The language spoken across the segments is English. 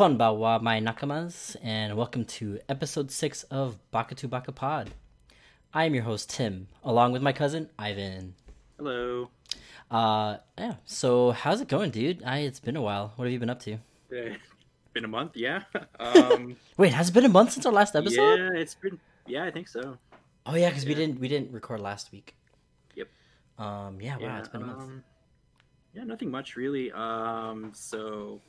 Konbawa, my nakamas, and welcome to episode 6 of Baka to Baka Pod. I am your host, Tim, along with my cousin, Ivan. Hello. Uh, yeah, so how's it going, dude? I, it's been a while. What have you been up to? Been a month, yeah. Um, Wait, has it been a month since our last episode? yeah, it's been. Yeah, I think so. Oh, yeah, because we didn't we didn't record last week. Yep. Um, yeah, wow, yeah, it's been a month. um, yeah, nothing much really. Um, so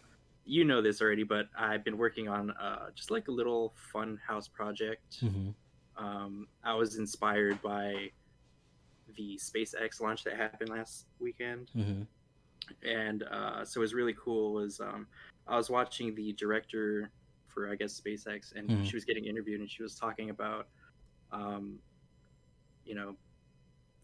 you know this already, but I've been working on uh, just like a little fun house project. hmm Um, I was inspired by the SpaceX launch that happened last weekend. hmm and uh, so it was really cool was um, i was watching the director for i guess spacex and Mhm. she was getting interviewed and she was talking about um, you know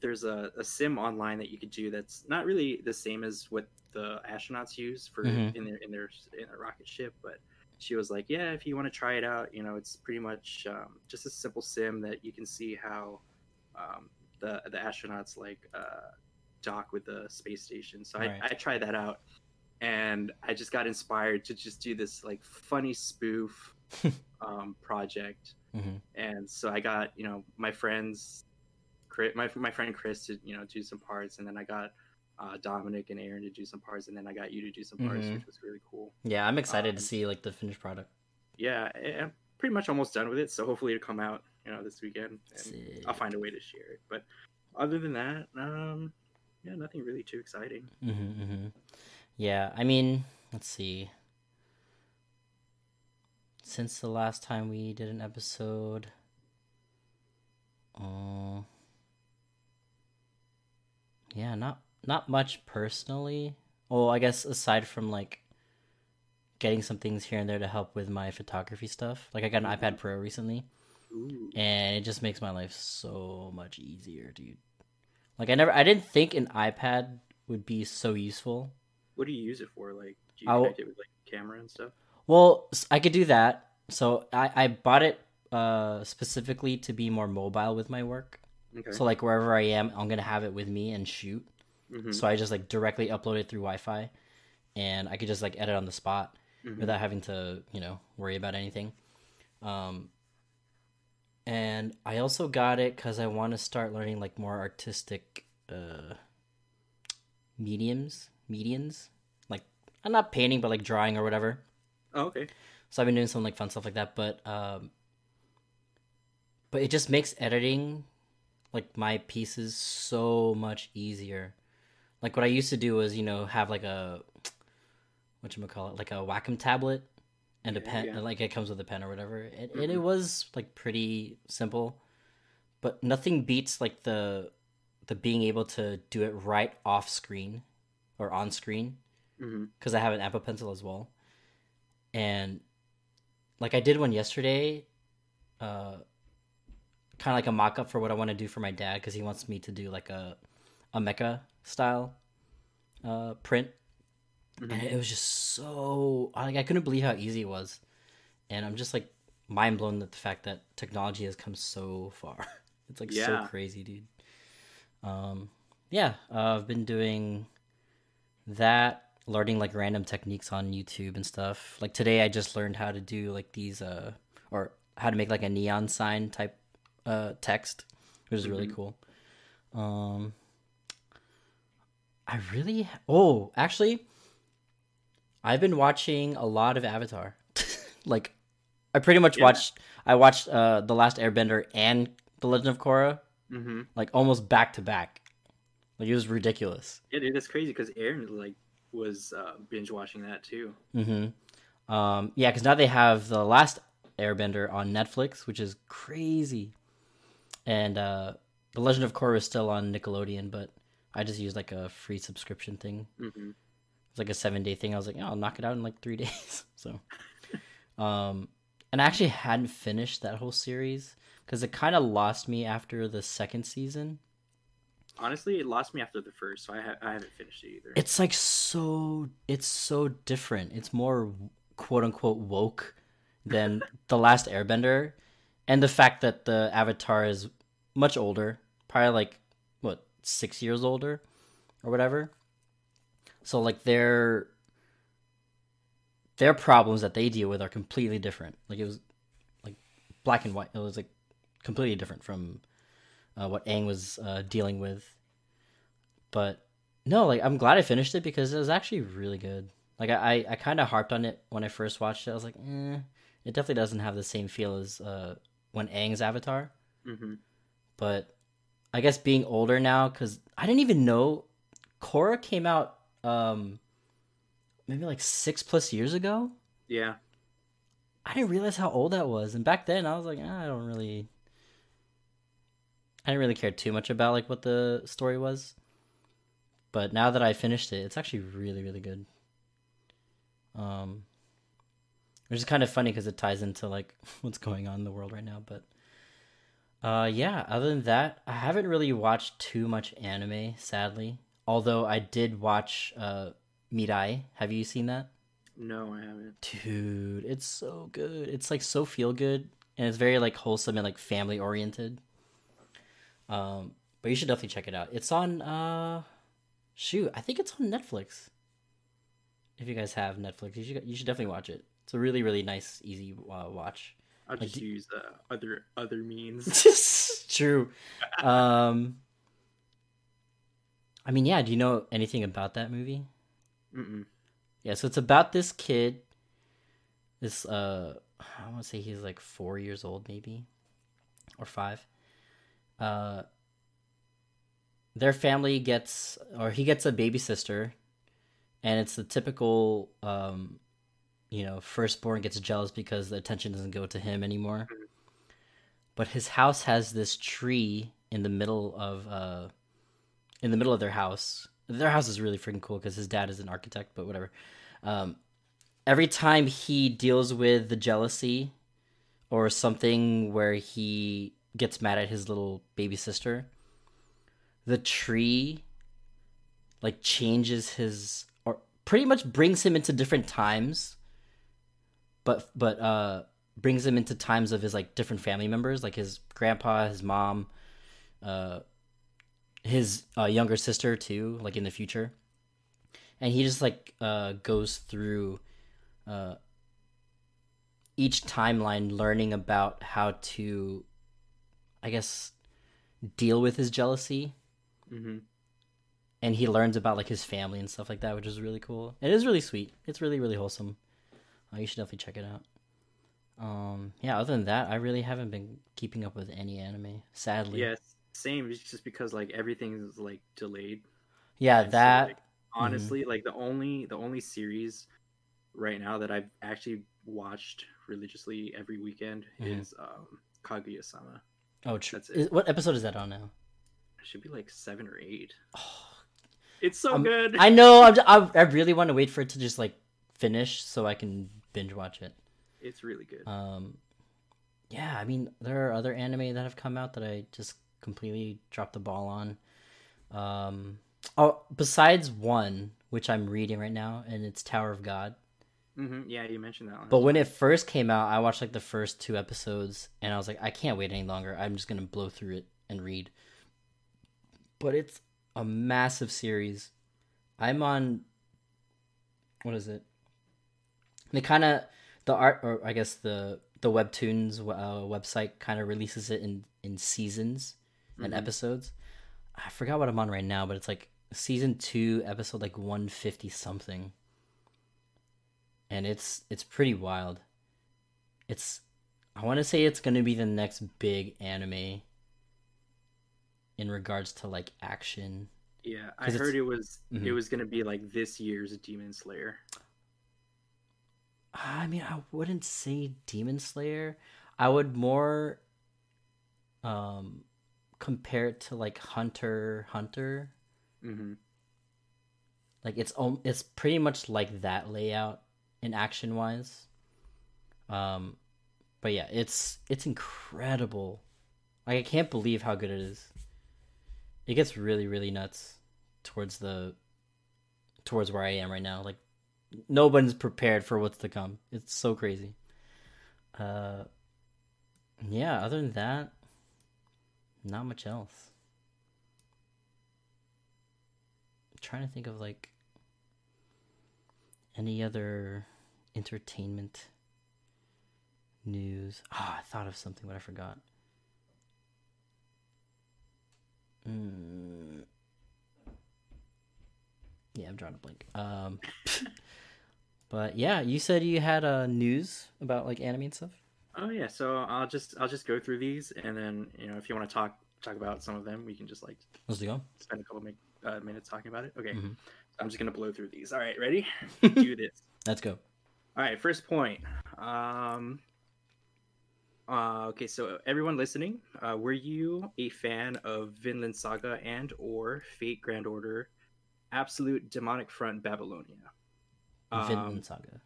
there's a, a sim online that you could do that's not really the same as what the astronauts use for Mhm. in their in their in their rocket ship but she was like yeah if you want to try it out you know it's pretty much um, just a simple sim that you can see how um, the the astronauts like uh, dock with the space station. So Right. I, I tried that out, and I just got inspired to just do this like funny spoof um, project. Mhm. And so I got you know my friends, Chris, my my friend Chris to you know do some parts, and then I got uh, Dominic and Aaron to do some parts, and then I got you to do some parts, Mhm. which was really cool. Yeah, I'm excited to Um, see like the finished product. Yeah, I'm pretty much almost done with it. So hopefully it'll come out you know this weekend. I'll find a way to share it. But other than that, um, yeah, nothing really too exciting. Mm-hmm, hmm Yeah, I mean, let's see. Since the last time we did an episode, uh, yeah, not not much personally. Well, I guess aside from like getting some things here and there to help with my photography stuff. Like I got an iPad Pro recently, Ooh. and it just makes my life so much easier, dude. Like I never, I didn't think an iPad would be so useful. What do you use it for? Like, do you I'll- connect it with like camera and stuff? Well, I could do that. So I, I bought it uh, specifically to be more mobile with my work. Okay. So like wherever I am, I'm gonna have it with me and shoot. Mhm, So I just like directly upload it through Wi-Fi, and I could just like edit on the spot mhm. without having to you know worry about anything. Um, and I also got it because I want to start learning like more artistic uh, mediums, medians. Like I'm not painting, but like drawing or whatever. Oh, okay. So I've been doing some like fun stuff like that, but um but it just makes editing like my pieces so much easier. Like what I used to do was, you know, have like a what you call it, like a Wacom tablet and a pen, yeah. like it comes with a pen or whatever. And, and it was like pretty simple, but nothing beats like the the being able to do it right off screen or on screen because I have an Apple Pencil as well. And like I did one yesterday, uh, kind of like a mock up for what I want to do for my dad because he wants me to do like a a mecha style uh, print, Mhm. and it was just so like I couldn't believe how easy it was, and I'm just like mind blown at the fact that technology has come so far. It's like so crazy, dude. Um, yeah, uh, I've been doing that learning like random techniques on YouTube and stuff. Like today I just learned how to do like these uh or how to make like a neon sign type uh text, which is really Mhm. cool. Um I really Oh, actually I've been watching a lot of Avatar. like I pretty much Yeah. watched I watched uh The Last Airbender and The Legend of Korra hmm like almost back to back. Like it was ridiculous. Yeah, dude, that's crazy because Aaron like was uh, binge watching that too. Mm-hmm. Um, yeah, because now they have the last Airbender on Netflix, which is crazy. And uh, the Legend of Korra is still on Nickelodeon, but I just used like a free subscription thing. hmm It's like a seven day thing. I was like, oh, I'll knock it out in like three days. so, um, and I actually hadn't finished that whole series because it kind of lost me after the second season. Honestly, it lost me after the first, so I, ha- I haven't finished it either. It's like so. It's so different. It's more quote unquote woke than the last Airbender, and the fact that the Avatar is much older, probably like what six years older, or whatever. So like they're their problems that they deal with are completely different. Like it was like black and white. It was like completely different from uh, what Aang was uh, dealing with. But no, like I'm glad I finished it because it was actually really good. Like I, I, I kind of harped on it when I first watched it. I was like, eh, it definitely doesn't have the same feel as uh, when Aang's Avatar. hmm But I guess being older now, because I didn't even know Korra came out um, maybe like six plus years ago. Yeah. I didn't realize how old that was, and back then I was like, ah, I don't really, I didn't really care too much about like what the story was. But now that I finished it, it's actually really, really good. Um, which is kind of funny because it ties into like what's going on in the world right now. But uh, yeah, other than that, I haven't really watched too much anime, sadly. Although I did watch uh, Mirai. Have you seen that? No, I haven't. Dude, it's so good. It's like so feel good and it's very like wholesome and like family oriented. Um, but you should definitely check it out. It's on uh shoot, I think it's on Netflix. If you guys have Netflix, you should you should definitely watch it. It's a really really nice easy uh, watch. I'll Like, just do- use uh, other other means. True. Um I mean, yeah, do you know anything about that movie? Mm-mm. Yeah, so it's about this kid. This uh I want to say he's like 4 years old maybe or 5. Uh their family gets or he gets a baby sister and it's the typical um you know, firstborn gets jealous because the attention doesn't go to him anymore. But his house has this tree in the middle of uh in the middle of their house. Their house is really freaking cool because his dad is an architect, but whatever. Um, every time he deals with the jealousy or something where he gets mad at his little baby sister, the tree like changes his or pretty much brings him into different times, but but uh brings him into times of his like different family members, like his grandpa, his mom, uh his uh, younger sister too, like in the future, and he just like uh, goes through uh, each timeline, learning about how to, I guess, deal with his jealousy, hmm and he learns about like his family and stuff like that, which is really cool. It is really sweet. It's really really wholesome. Uh, you should definitely check it out. Um, yeah. Other than that, I really haven't been keeping up with any anime. Sadly. Yes, same. It's just because like everything is like delayed. Yeah. And so, That. like, honestly, like the only the only series right now that I've actually watched religiously every weekend Mhm. is um, Kaguya-sama. oh, true. that's it. What episode is that on now? It should be like seven or eight. Oh, It's so Um, good. I know. I'm, I, I really want to wait for it to just like finish so I can binge watch it. It's really good. Um, yeah, I mean, there are other anime that have come out that I just completely dropped the ball on. Um, oh, besides one which I'm reading right now, and it's Tower of God. hmm Yeah, you mentioned that one. But when it first came out, I watched like the first two episodes, and I was like, I can't wait any longer. I'm just gonna blow through it and read. But it's a massive series. I'm on. What is it? They kind of the art, or I guess the the webtoons uh, website kind of releases it in in seasons and Mhm. episodes. I forgot what I'm on right now, but it's like season two, episode like 150 something and it's it's pretty wild. It's I want to say it's going to be the next big anime in regards to like action. yeah, i heard it was it Mhm. was gonna be like this year's Demon Slayer. I mean, I wouldn't say Demon Slayer. I would more um compare it to like Hunter Hunter. hmm Like it's it's pretty much like that layout in action wise. Um but yeah, it's it's incredible. Like I can't believe how good it is. It gets really really nuts towards the towards where I am right now. Like nobody's prepared for what's to come. It's so crazy. Uh yeah, other than that not much else. I'm trying to think of like any other entertainment news. Ah, I thought of something, but I forgot. Mm. Yeah, I'm drawing a blank. Um, but yeah, you said you had uh, news about like anime and stuff. Oh yeah, so I'll just I'll just go through these, and then you know if you want to talk talk about some of them, we can just like Let's go. spend a couple mi- uh, minutes talking about it. Okay, Mhm. I'm just gonna blow through these. All right, ready? Do this. Let's go. All right, first point. Um, uh, okay, so everyone listening, uh, were you a fan of Vinland Saga and or Fate Grand Order, Absolute Demonic Front Babylonia? Um, Vinland Saga.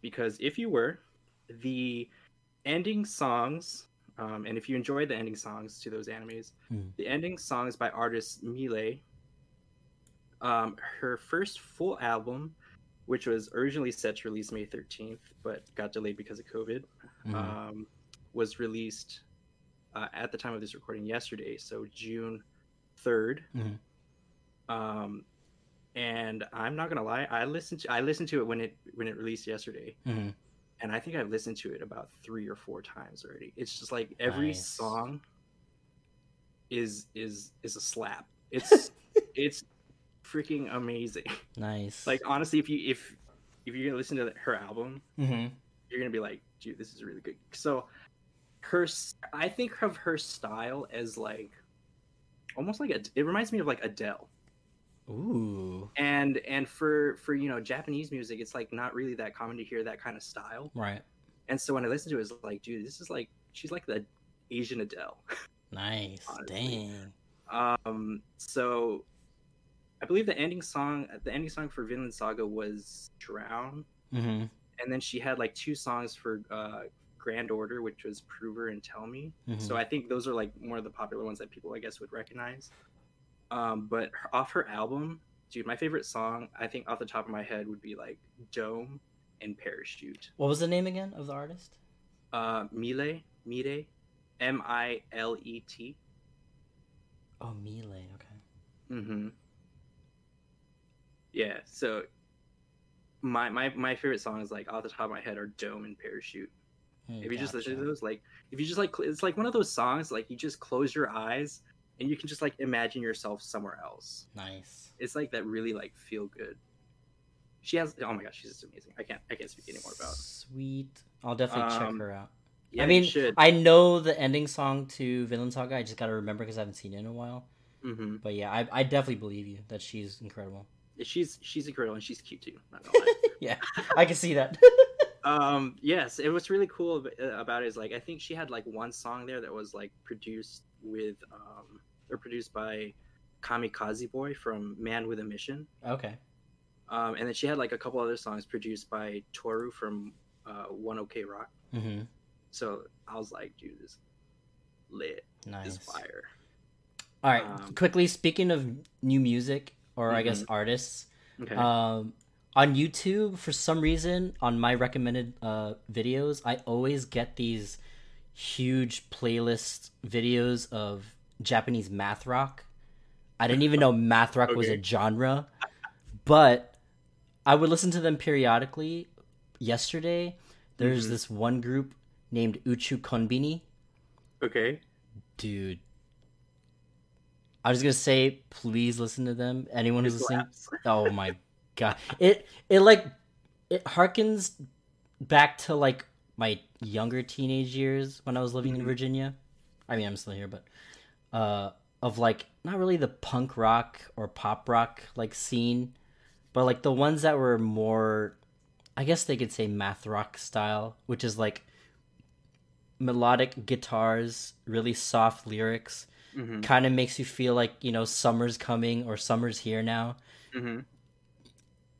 because if you were, the ending songs, um, and if you enjoyed the ending songs to those animes, Hmm. the ending songs by artist milet, um, her first full album, which was originally set to release May 13th, but got delayed because of COVID, Mhm. um, was released uh, at the time of this recording yesterday, so June 3rd. Mhm. Um, and I'm not gonna lie, I listened to I listened to it when it when it released yesterday, Mhm. and I think I've listened to it about three or four times already. It's just like every Nice. song is is is a slap. It's it's freaking amazing. Nice. Like honestly, if you if if you're gonna listen to her album, Mm-hmm. you're gonna be like, dude, this is really good. So her, I think of her style as like almost like a. It reminds me of like Adele, Ooh. and and for for you know Japanese music, it's like not really that common to hear that kind of style. Right. And so when I listened to it, it's like, dude, this is like she's like the Asian Adele. Nice. Dang. Um, so I believe the ending song, the ending song for Vinland Saga was Drown. Mm-hmm. and then she had like two songs for uh grand order which was prover and tell me Mhm. so i think those are like more of the popular ones that people i guess would recognize um but her, off her album dude my favorite song i think off the top of my head would be like dome and parachute What was the name again of the artist? uh mile mire m-i-l-e-t Oh, milet. Okay. mm-hmm yeah so my my my favorite songs like off the top of my head are dome and parachute Mm, if you just listen to those like if you just like it's like one of those songs like you just close your eyes and you can just like imagine yourself somewhere else Nice. it's like that really like feel good she has oh my gosh she's just amazing i can't i can't speak anymore about Sweet. I'll definitely check Um, her out. yeah I mean, I know the ending song to Vinland Saga. I just gotta remember because I haven't seen it in a while. hmm But yeah, I, I definitely believe you that she's incredible. she's she's incredible and she's cute too not gonna lie. yeah, I can see that. um yes and what's really cool uh, about it is like i think she had like one song there that was like produced with um or produced by kamikaze boy from man with a mission okay. Um, and then she had like a couple other songs produced by Toru from uh, One OK Rock. Mm-hmm. So I was like, dude, this lit, Nice. this fire. All right. Um, quickly speaking of new music or I guess Mm-hmm. artists, Okay. um, on YouTube for some reason on my recommended uh, videos, I always get these huge playlist videos of Japanese math rock. I didn't even know math rock was a genre, but I would listen to them periodically. Yesterday, there's Mhm. this one group named Uchu Konbini. okay. Dude. I was gonna say, please listen to them. Anyone who's listening, oh my god, it it like it harkens back to like my younger teenage years when I was living in Mhm. Virginia. I mean, I'm still here, but uh, of like not really the punk rock or pop rock like scene, but like the ones that were more, I guess they could say math rock style, which is like melodic guitars, really soft lyrics, Mhm, kind of makes you feel like you know summer's coming or summer's here now. Mhm.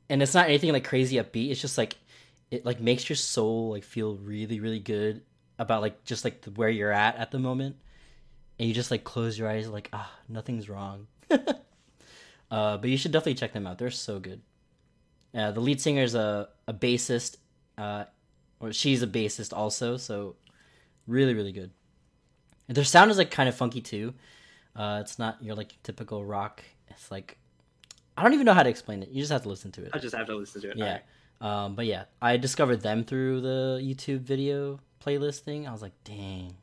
and it's not anything like crazy upbeat it's just like it like makes your soul like feel really really good about like just like the, where you're at at the moment and you just like close your eyes like ah nothing's wrong. Uh but you should definitely check them out. They're so good. Uh, the lead singer is a, a bassist uh or she's a bassist also so really really good. And their sound is like kind of funky too. Uh it's not your like typical rock. It's like i don't even know how to explain it. You just have to listen to it. I just have to listen to it. yeah. Alright. Um, but yeah, I discovered them through the YouTube video playlist thing. I was like, dang,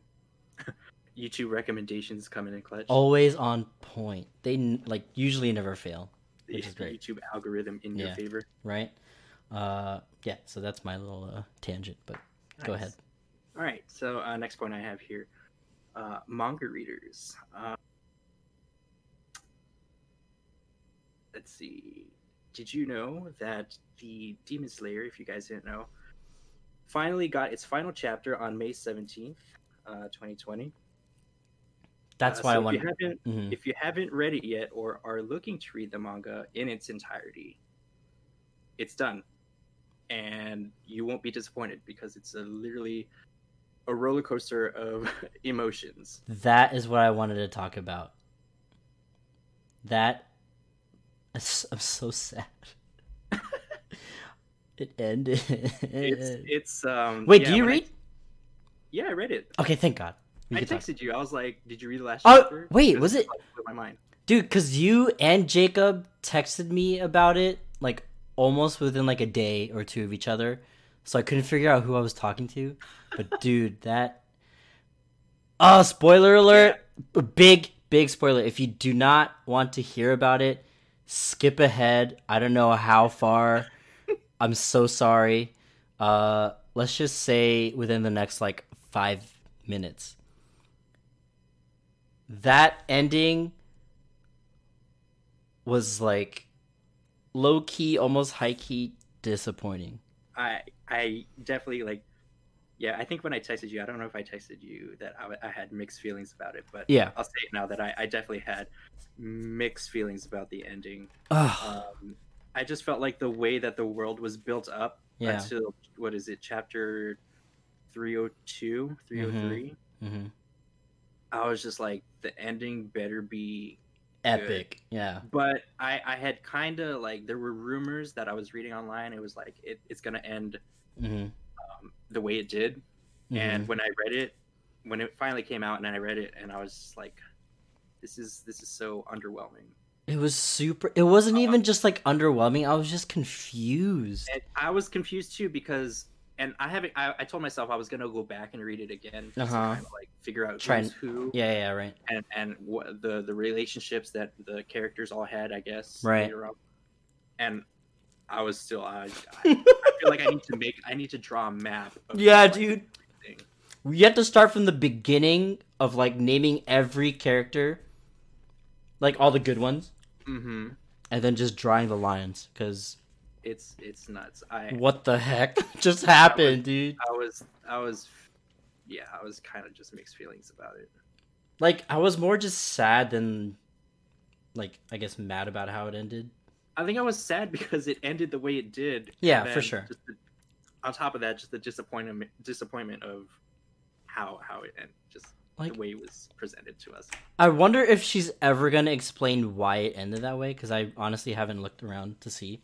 YouTube recommendations coming in clutch. always on point. They n- like usually never fail, which is great. YouTube algorithm in your favor. right? Uh, yeah. So that's my little uh, tangent. But go ahead. All right. So uh, next point I have here, uh, manga readers. Uh, let's see. Did you know that the Demon Slayer, if you guys didn't know, finally got its final chapter on May seventeenth, uh, twenty twenty? That's Uh, why I so want. If you haven't, Mhm. if you haven't read it yet or are looking to read the manga in its entirety, it's done, and you won't be disappointed because it's a literally a roller coaster of emotions. That is what I wanted to talk about. That I'm so sad. it ended. It's it's um. Wait, yeah, do you when I- read? yeah, I read it. Okay, thank God. I can talk. texted you. I was like, "Did you read the last Oh, chapter?" wait, was it- my mind? Dude, because you and Jacob texted me about it like almost within like a day or two of each other. So I couldn't figure out who I was talking to. But dude, that. Oh, spoiler alert! A Big, big spoiler. If you do not want to hear about it, skip ahead. I don't know how far. I'm so sorry. Uh, let's just say within the next like five minutes. That ending was like low key, almost high key disappointing. I I definitely like. Yeah, I think when I texted you, I don't know if I texted you that I, I had mixed feelings about it, but Yeah. I'll say it now that I, I definitely had mixed feelings about the ending. Um, I just felt like the way that the world was built up Yeah. until what is it, chapter 302, 303. hmm I was just like, the ending better be. Epic. Yeah. But I, I had kind of like, there were rumors that I was reading online. It was like, it, it's going to end hmm um, the way it did. and when I read it, when it finally came out, and I read it, and I was just like, "This is this is so underwhelming." it was super. It wasn't even just like underwhelming. I was just confused. I was confused too because, and I haven't. I, I told myself I was gonna go back and read it again, Uh-huh. to kind of like figure out Try who's who Yeah, yeah, right. and and what the the relationships that the characters all had. I guess Right. And I was still. I, I, I feel like I need to make. I need to draw a map. Of Yeah, like, dude. everything. You have to start from the beginning of like naming every character, like all the good ones, Mhm. and then just drawing the lines. Because It's it's nuts. I what the heck just happened, dude? I was I was yeah, I was kind of just mixed feelings about it. Like I was more just sad than, like I guess mad about how it ended. I think I was sad because it ended the way it did. Yeah, for sure. The, on top of that, just the disappointment disappointment of how how it ended, just Like- the way it was presented to us. I wonder if she's ever gonna explain why it ended that way. Because I honestly haven't looked around to see.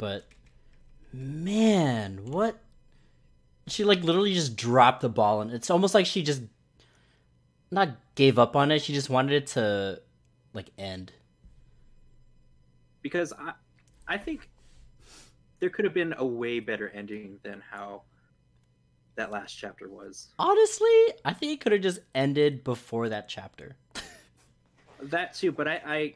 But man, what? She like literally just dropped the ball, and it's almost like she just not gave up on it. She just wanted it to like end. Because I I think there could have been a way better ending than how that last chapter was. Honestly, I think it could have just ended before that chapter. that too but i i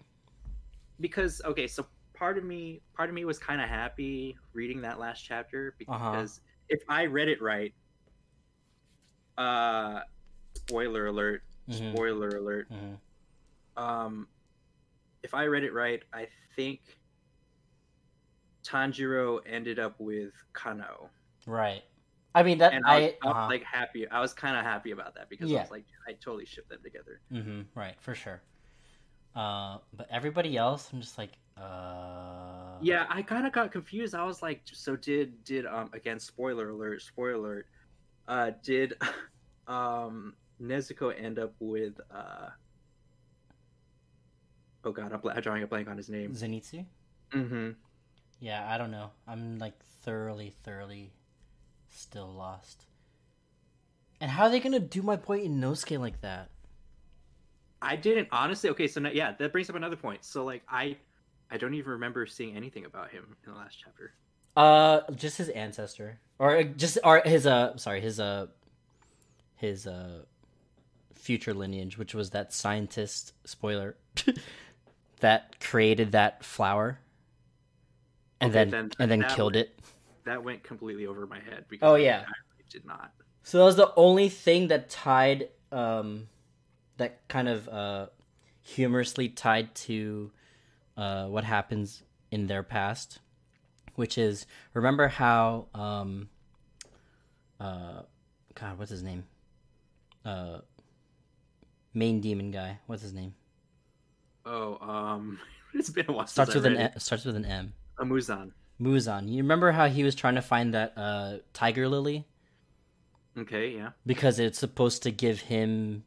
because okay so part of me part of me was kind of happy reading that last chapter Uh-huh. because if i read it right uh spoiler alert Mhm. spoiler alert Mhm. um if i read it right i think tanjiro ended up with Kanao Right. I mean that and i, I, was, I uh-huh. like happy i was kind of happy about that because i was like i totally shipped them together hmm right for sure. Uh, but everybody else, I'm just like, uh. Yeah, I kind of got confused. I was like, so did did um again spoiler alert, spoiler alert. Uh did um Nezuko end up with uh Oh god, I'm, bl- I'm drawing a blank on his name. Zenitsu. Mm-hmm. Yeah, I don't know. I'm like thoroughly, thoroughly still lost. And how are they gonna do my point in no Nosuke like that? I didn't honestly. Okay, so now, yeah, that brings up another point. So like I I don't even remember seeing anything about him in the last chapter. Uh, just his ancestor, or uh, just or his uh, sorry, his uh, his uh, future lineage, which was that scientist spoiler that created that flower, and Okay, then, then and then killed would- it. That went completely over my head because Oh, yeah. I did not. So that was the only thing that tied, um, that kind of uh, humorously tied to uh, what happens in their past, which is remember how, um, uh, God, what's his name? Uh, main demon guy. What's his name? Oh, um, it's been a while Starts with an M, starts with an M. A Muzan. Muzan. You remember how he was trying to find that uh, tiger lily? Okay, yeah. because it's supposed to give him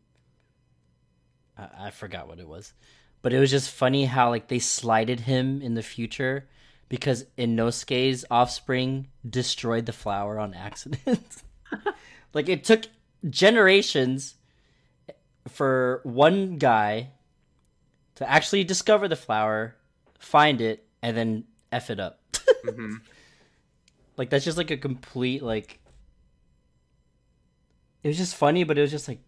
I, I forgot what it was but it was just funny how like they slided him in the future because Inosuke's offspring destroyed the flower on accident. Like it took generations for one guy to actually discover the flower find it and then f it up. Hmm like that's just like a complete like it was just funny but it was just like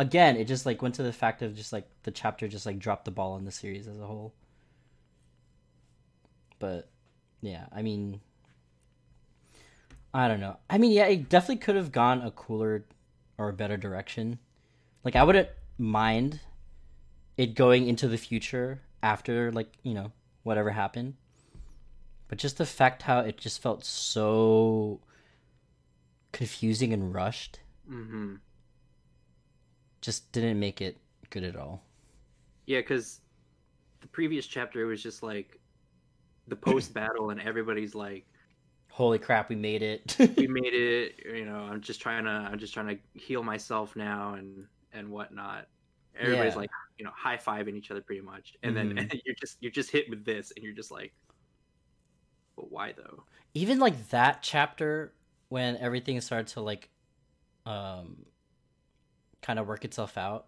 again it just like went to the fact of just like the chapter just like dropped the ball on the series as a whole. But yeah i mean i don't know. I mean yeah it definitely could have gone a cooler or a better direction. Like i wouldn't mind it going into the future after like you know whatever happened. But just the fact how it just felt so confusing and rushed hmm just didn't make it good at all. Yeah, because the previous chapter was just like the post battle, and everybody's like, Holy crap, we made it. "We made it." You know, I'm just trying to, I'm just trying to heal myself now, and and whatnot. Everybody's Yeah. like, you know, high fiving each other pretty much, and then Mhm. you're just you're just hit with this, and you're just like, but why though? Even like that chapter when everything started to like um kind of work itself out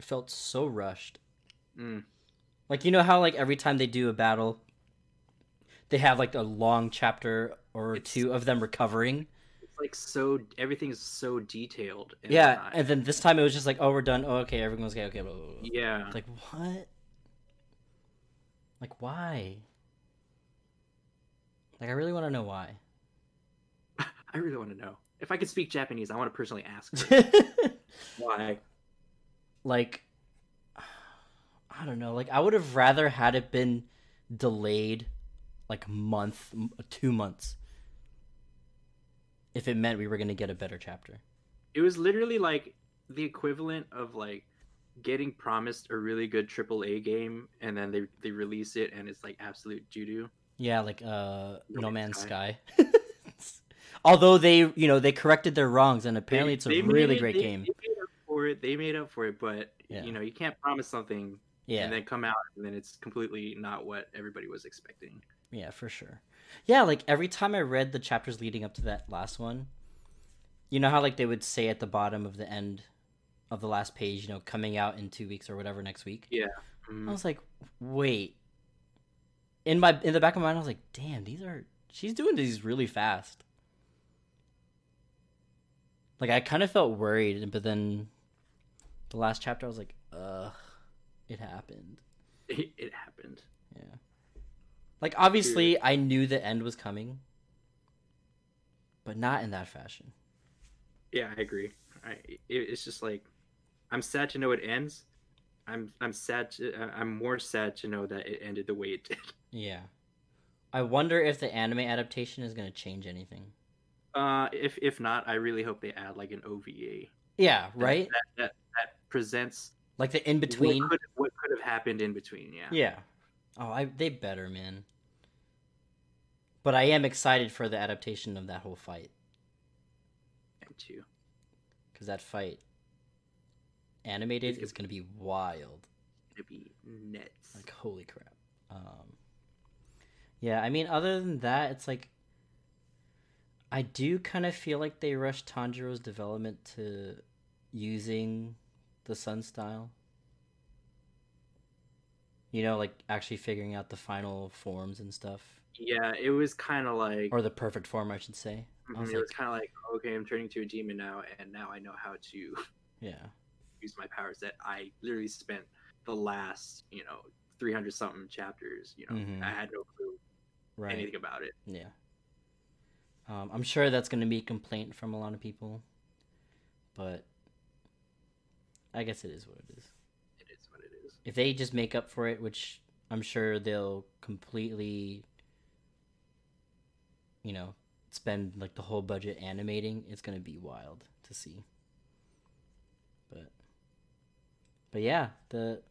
felt so rushed. Mm. Like you know how like every time they do a battle they have like a long chapter or It's- two of them recovering. It's like so everything's so detailed. And Yeah, whatnot. and then this time it was just like, oh, we're done. Oh, okay, everyone's okay. Okay, blah, blah, blah. yeah, It's like what? Like why? Like I really want to know why. I really want to know. If I could speak Japanese, I want to personally ask why. like I don't know. Like I would have rather had it been delayed like a month, 2 months. If it meant we were going to get a better chapter. It was literally like the equivalent of like getting promised a really good AAA game, and then they they release it, and it's like absolute doo doo. Yeah, like uh No No Man's Man's Sky. Although they, you know, they corrected their wrongs and apparently it's a really it- great they- game. They made up for it. They made up for it, but Yeah. you know you can't promise something Yeah. and then come out and then it's completely not what everybody was expecting. Yeah, for sure. Yeah, like every time I read the chapters leading up to that last one, you know how like they would say at the bottom of the end of the last page, you know, coming out in two weeks or whatever next week. Yeah. I Mm, was like, wait. In my in the back of my mind, I was like, damn, these are she's doing these really fast. Like I kind of felt worried, but then the last chapter, I was like, ugh, it happened. It, it happened. Yeah. Like obviously I knew the end was coming. But not in that fashion. Yeah, I agree. I, it, it's just like I'm sad to know it ends. I'm I'm sad to uh, I'm more sad to know that it ended the way it did. Yeah. I wonder if the anime adaptation is going to change anything. Uh, if if not, I really hope they add like an OVA. Yeah, right? That that, that presents Like the in between. what could, what could have happened in between. Yeah. Yeah. Oh, I they better, man. But I am excited for the adaptation of that whole fight Me too. cuz that fight animated is going to be wild. It'd be nuts. Like holy crap. Um Yeah, I mean other than that it's like I do kind of feel like they rushed Tanjiro's development to using the sun style. You know, like actually figuring out the final forms and stuff, Yeah, it was kind of like or the perfect form, I should say. I mhm, was it like, was kind of like okay, I'm turning to a demon now, and now I know how to yeah, use my powers that I literally spent the last you know 300 something chapters. You know, Mhm. I had no clue right, anything about it. yeah. Um, I'm sure that's going to be a complaint from a lot of people, but I guess it is what it is. It is what it is. if they just make up for it, which I'm sure they'll completely, you know, spend like the whole budget animating, it's gonna be wild to see. But, but yeah, the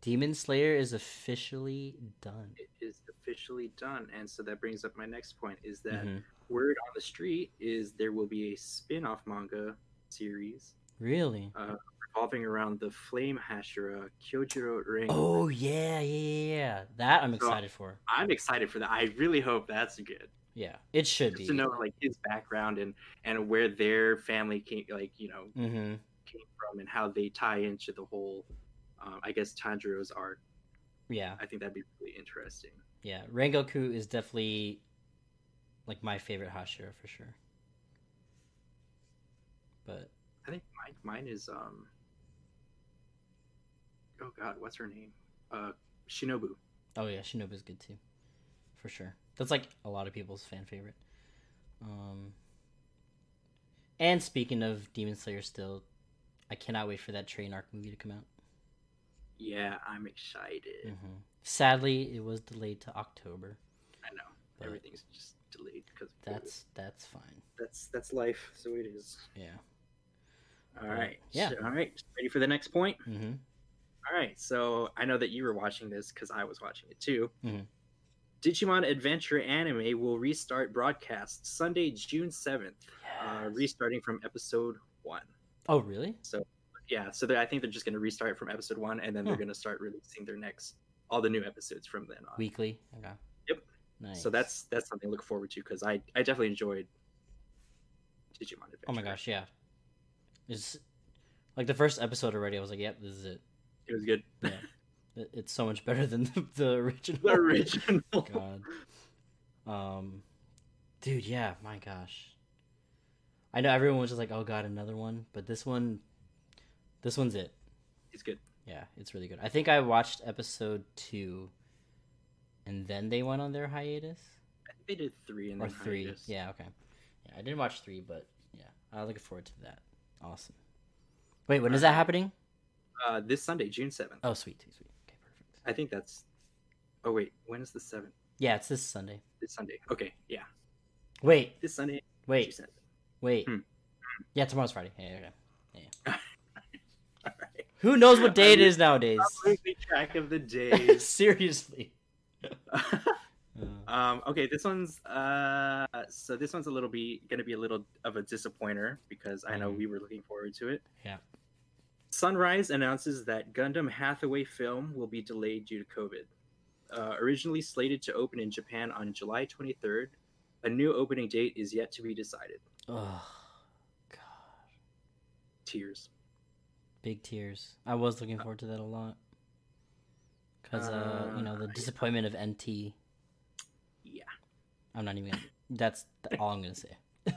Demon Slayer is officially done. It is officially done, and so that brings up my next point: is that Mhm. Word on the street is there will be a spin-off manga series Really? Uh, revolving around the Flame Hashira Kyojuro Ring. Oh yeah, yeah, yeah. That I'm So- excited for. I'm excited for that. I really hope that's good. Yeah, it should Just be. to know like his background and and where their family came, like you know, Mm-hmm. came from and how they tie into the whole. Um, I guess Tanjiro's arc. Yeah, I think that'd be really interesting. yeah. Rengoku is definitely like my favorite Hashira for sure. But I think mine, mine is um. Oh God, what's her name? Uh, Shinobu. oh yeah, Shinobu's good too, for sure. That's like a lot of people's fan favorite. Um, and speaking of Demon Slayer, still, I cannot wait for that train arc movie to come out. Yeah, I'm excited. hmm Sadly, it was delayed to October. I know everything's just delayed because of COVID. That's that's fine. that's that's life. So it is. Yeah. All right. yeah. So- all right. Ready for the next point? Mm-hmm. All right. So I know that you were watching this because I was watching it too. Mhm. Digimon Adventure Anime will restart broadcast Sunday, June seventh. Uh, restarting from episode one. oh really? So yeah. So I think they're just going to restart from episode one, and then they're going to start releasing their next all the new episodes from then on. Weekly. Okay. Nice. So that's that's something to look forward to because I I definitely enjoyed Digimon Adventure. Oh my gosh, yeah. It's like the first episode already. I was like, "Yep, this is it." it was good. Yeah. It- It's so much better than the, the original. the original. God. Um, dude, yeah, my gosh. I know everyone was just like, "Oh God, another one," but this one, this one's it. It's good. Yeah, it's really good. I think I watched episode two, and then they went on their hiatus I think they did three and or then three. hiatus. Yeah, okay. Yeah, I didn't watch three, but yeah, I'm looking forward to that. Awesome. Wait, when is that happening? Uh, this Sunday, June seventh. Oh, sweet, sweet, sweet. Okay, perfect. I think that's. Oh wait, when is the seventh? Yeah, it's this Sunday. This Sunday. Okay, yeah, Wait, this Sunday. Wait, 7th. wait. Hmm. Yeah, tomorrow's Friday. Yeah, okay. All right. Who knows what day it is nowadays? I'm losing track of the days. Seriously. Um, okay, this one's uh, so this one's a little be gonna be a little of a disappointer because I know Mhm. we were looking forward to it. Yeah. Sunrise announces that Gundam Hathaway film will be delayed due to COVID. Uh, originally slated to open in Japan on July 23rd, a new opening date is yet to be decided. oh, God. Tears. Big tears. I was looking forward to that a lot. Because, uh, you know, the Uh, disappointment of NT. Yeah. I'm not even gonna. That's all I'm gonna say.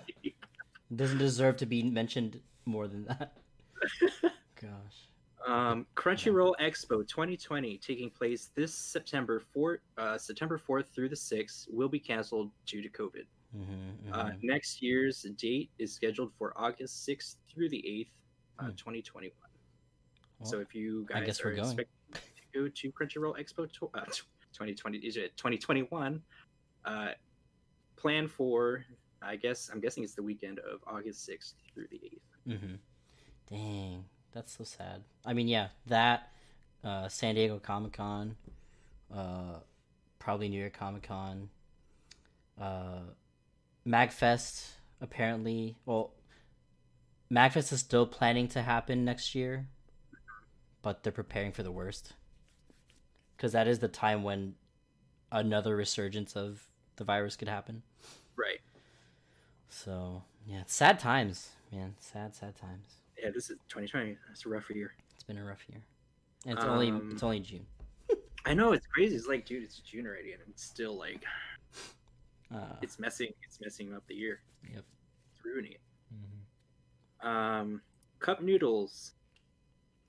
It doesn't deserve to be mentioned more than that. Gosh. Um, Crunchyroll Expo 2020, taking place this September 4th, uh, September 4th through the 6th, will be canceled due to COVID. Mm-hmm, Uh, next year's date is scheduled for August 6th through the 8th, uh, Hmm. 2021. Well, so if you guys I guess are we're going. expecting to go to Crunchyroll Expo to, uh, 2020, is it 2021? Uh, plan for, I guess, I'm guessing it's the weekend of August 6th through the 8th. Mm-hmm. Dang, that's so sad. I mean, yeah, that uh, San Diego Comic Con, uh, probably New York Comic Con, uh, Magfest. Apparently, well, Magfest is still planning to happen next year, but they're preparing for the worst because that is the time when another resurgence of the virus could happen. Right. So yeah, it's sad times, man. Sad, sad times. Yeah, this is 2020. That's a rough year. It's been a rough year. And it's only Um, it's only June. I know it's crazy. It's like, dude, it's June already, and it's still like Uh, it's messing. It's messing up the year. Yep. It's ruining it. mhm. Um, cup noodles.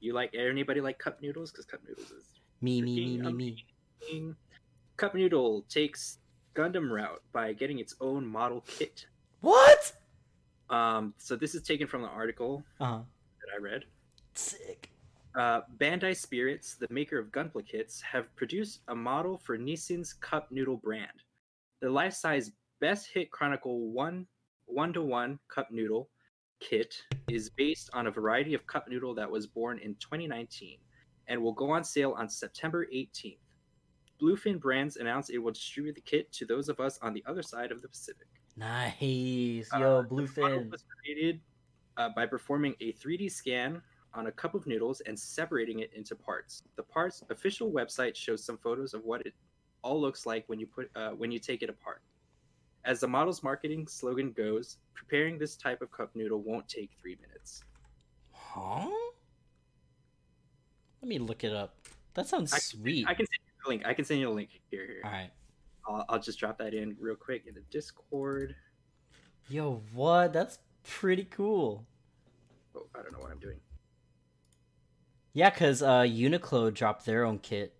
You like anybody like cup noodles? Because cup noodles is Me, me, me, me, me. Cup noodle takes Gundam route by getting its own model kit. What? Um, so this is taken from the article Uh huh. that I read. Sick. Uh, Bandai Spirits, the maker of Gunpla kits, have produced a model for Nissin's cup noodle brand. The life-size Best Hit Chronicle one one to one cup noodle kit is based on a variety of cup noodle that was born in 2019 and will go on sale on September 18th. Bluefin Brands announced it will distribute the kit to those of us on the other side of the Pacific. Nice. Uh, Yo, the model Bluefin. was created uh, by performing a 3D scan on a cup of noodles and separating it into parts. The parts official website shows some photos of what it all looks like when you put uh, when you take it apart. As the model's marketing slogan goes, preparing this type of cup noodle won't take three minutes. Huh? Let me look it up. That sounds I- sweet. I can send you the link. I can send you a link here. Here, All right. I'll, I'll just drop that in real quick in the Discord. Yo, what? That's pretty cool. Oh, I don't know what I'm doing. Yeah, because uh, Uniqlo dropped their own kit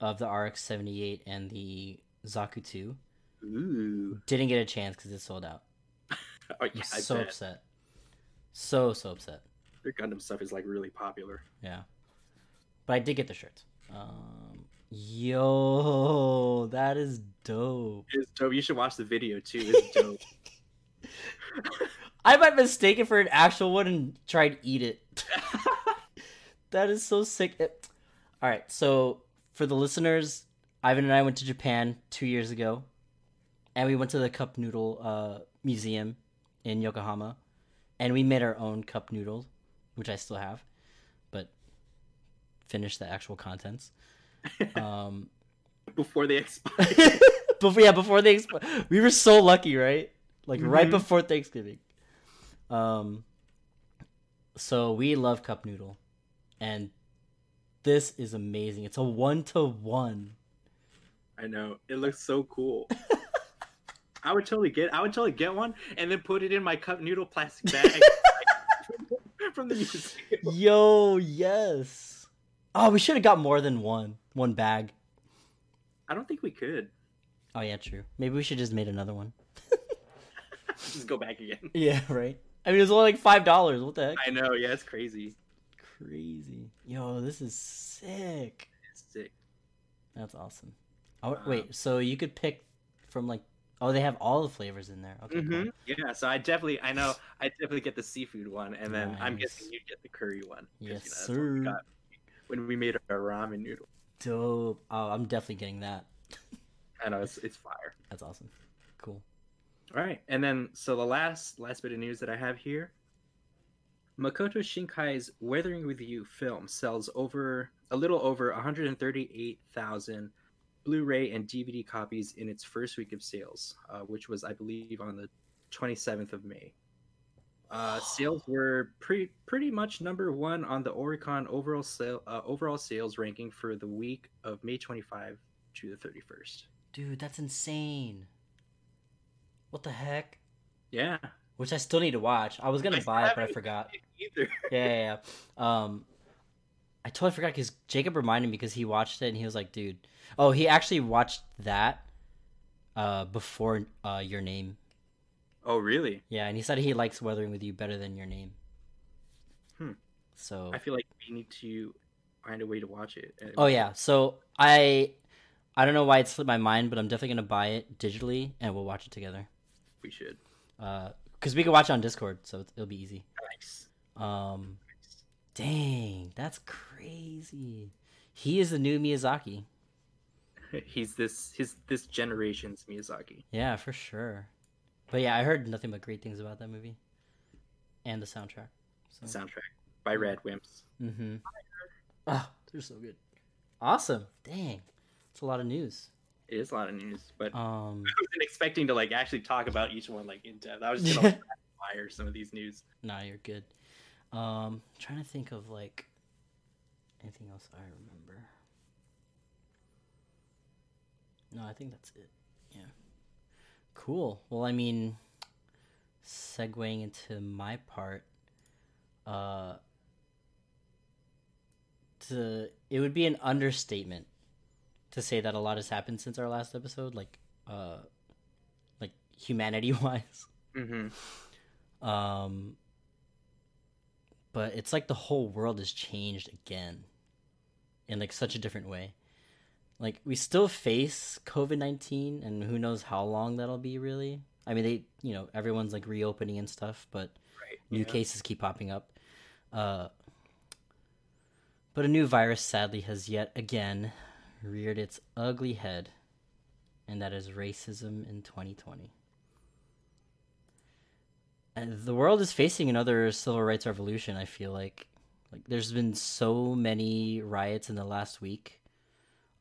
of the RX 78 and the Zaku 2. Ooh, Didn't get a chance because it sold out. oh I'm yeah, so bet. upset. So, so upset. Their Gundam stuff is like really popular. Yeah. But I did get the shirts. Um, yo, that is dope. It's dope. You should watch the video too. It's dope. I might mistake it for an actual one and try and eat it. that is so sick. It- All right, so for the listeners, Ivan and I went to Japan two years ago, and we went to the cup noodle uh, museum in Yokohama, and we made our own cup noodles, which I still have, finished the actual contents. Um, Before they expire. before yeah, before they expire. we were so lucky, right? Like right Mhm. before Thanksgiving. Um so we love cup noodle and this is amazing. It's a 1 to 1. I know. It looks so cool. I would totally get I would totally get one and then put it in my cup noodle plastic bag from the museum. Yo, yes. Oh, we should have got more than one. One bag. I don't think we could. Oh yeah, true. Maybe we should just made another one. Just go back again. Yeah, right. I mean, it was only like five dollars. What the heck? I know, yeah, it's crazy. Crazy. Yo, this is sick. It's sick. That's awesome. Oh, Um, wait, so you could pick from like oh they have all the flavors in there. Okay. cool. hmm Yeah, so I definitely I know I definitely get the seafood one and then I'm guessing you'd get the curry one. Yes, that's what we sir. When we made our ramen noodle. Dope. Oh, I'm definitely getting that. I know it's it's fire. That's awesome. Cool. All right, and then so the last last bit of news that I have here, Makoto Shinkai's "Weathering with You" film sells over a little over 138,000 Blu-ray and DVD copies in its first week of sales, uh, which was, I believe, on the 27th of May. Uh, sales were pretty pretty much number one on the Oricon overall sale uh, overall sales ranking for the week of May 25 to the 31st. Dude, that's insane. What the heck? Yeah, Which I still need to watch. I was gonna I buy it, but I forgot. either. Yeah, yeah, yeah. Um, I totally forgot because Jacob reminded me because he watched it and he was like, "Dude, oh, he actually watched that uh before uh your name." Oh, really? Yeah, and he said he likes Weathering with You better than your name. Hmm. So I feel like we need to find a way to watch it. Oh yeah, so I I don't know why it slipped my mind, but I'm definitely gonna buy it digitally and we'll watch it together. we should. Uh, cause we can watch it on Discord, so it's- it'll be easy. Nice. Um, dang, that's crazy. He is the new Miyazaki. He's this his this generation's Miyazaki. Yeah, for sure. But yeah, I heard nothing but great things about that movie and the soundtrack. So. Soundtrack by RADWIMPS. Mm-hmm. Oh, they're so good. Awesome. Dang, it's a lot of news. It is a lot of news, but Um, I wasn't expecting to like actually talk about each one like in depth. I was just gonna fire some of these news. Nah, you're good. Um, trying to think of like anything else I remember. No, I think that's it. Yeah. Cool. Well, I mean, segueing into my part, uh, to it would be an understatement to say that a lot has happened since our last episode, like, uh, like humanity wise. Mm-hmm. Um, but it's like the whole world has changed again in like such a different way. Like we still face COVID nineteen, and who knows how long that'll be. Really, I mean, they you know everyone's like reopening and stuff, but Right. new yeah. cases keep popping up. Uh, but a new virus sadly has yet again reared its ugly head, and that is racism in 2020. And the world is facing another civil rights revolution, I feel like. Like there's been so many riots in the last week.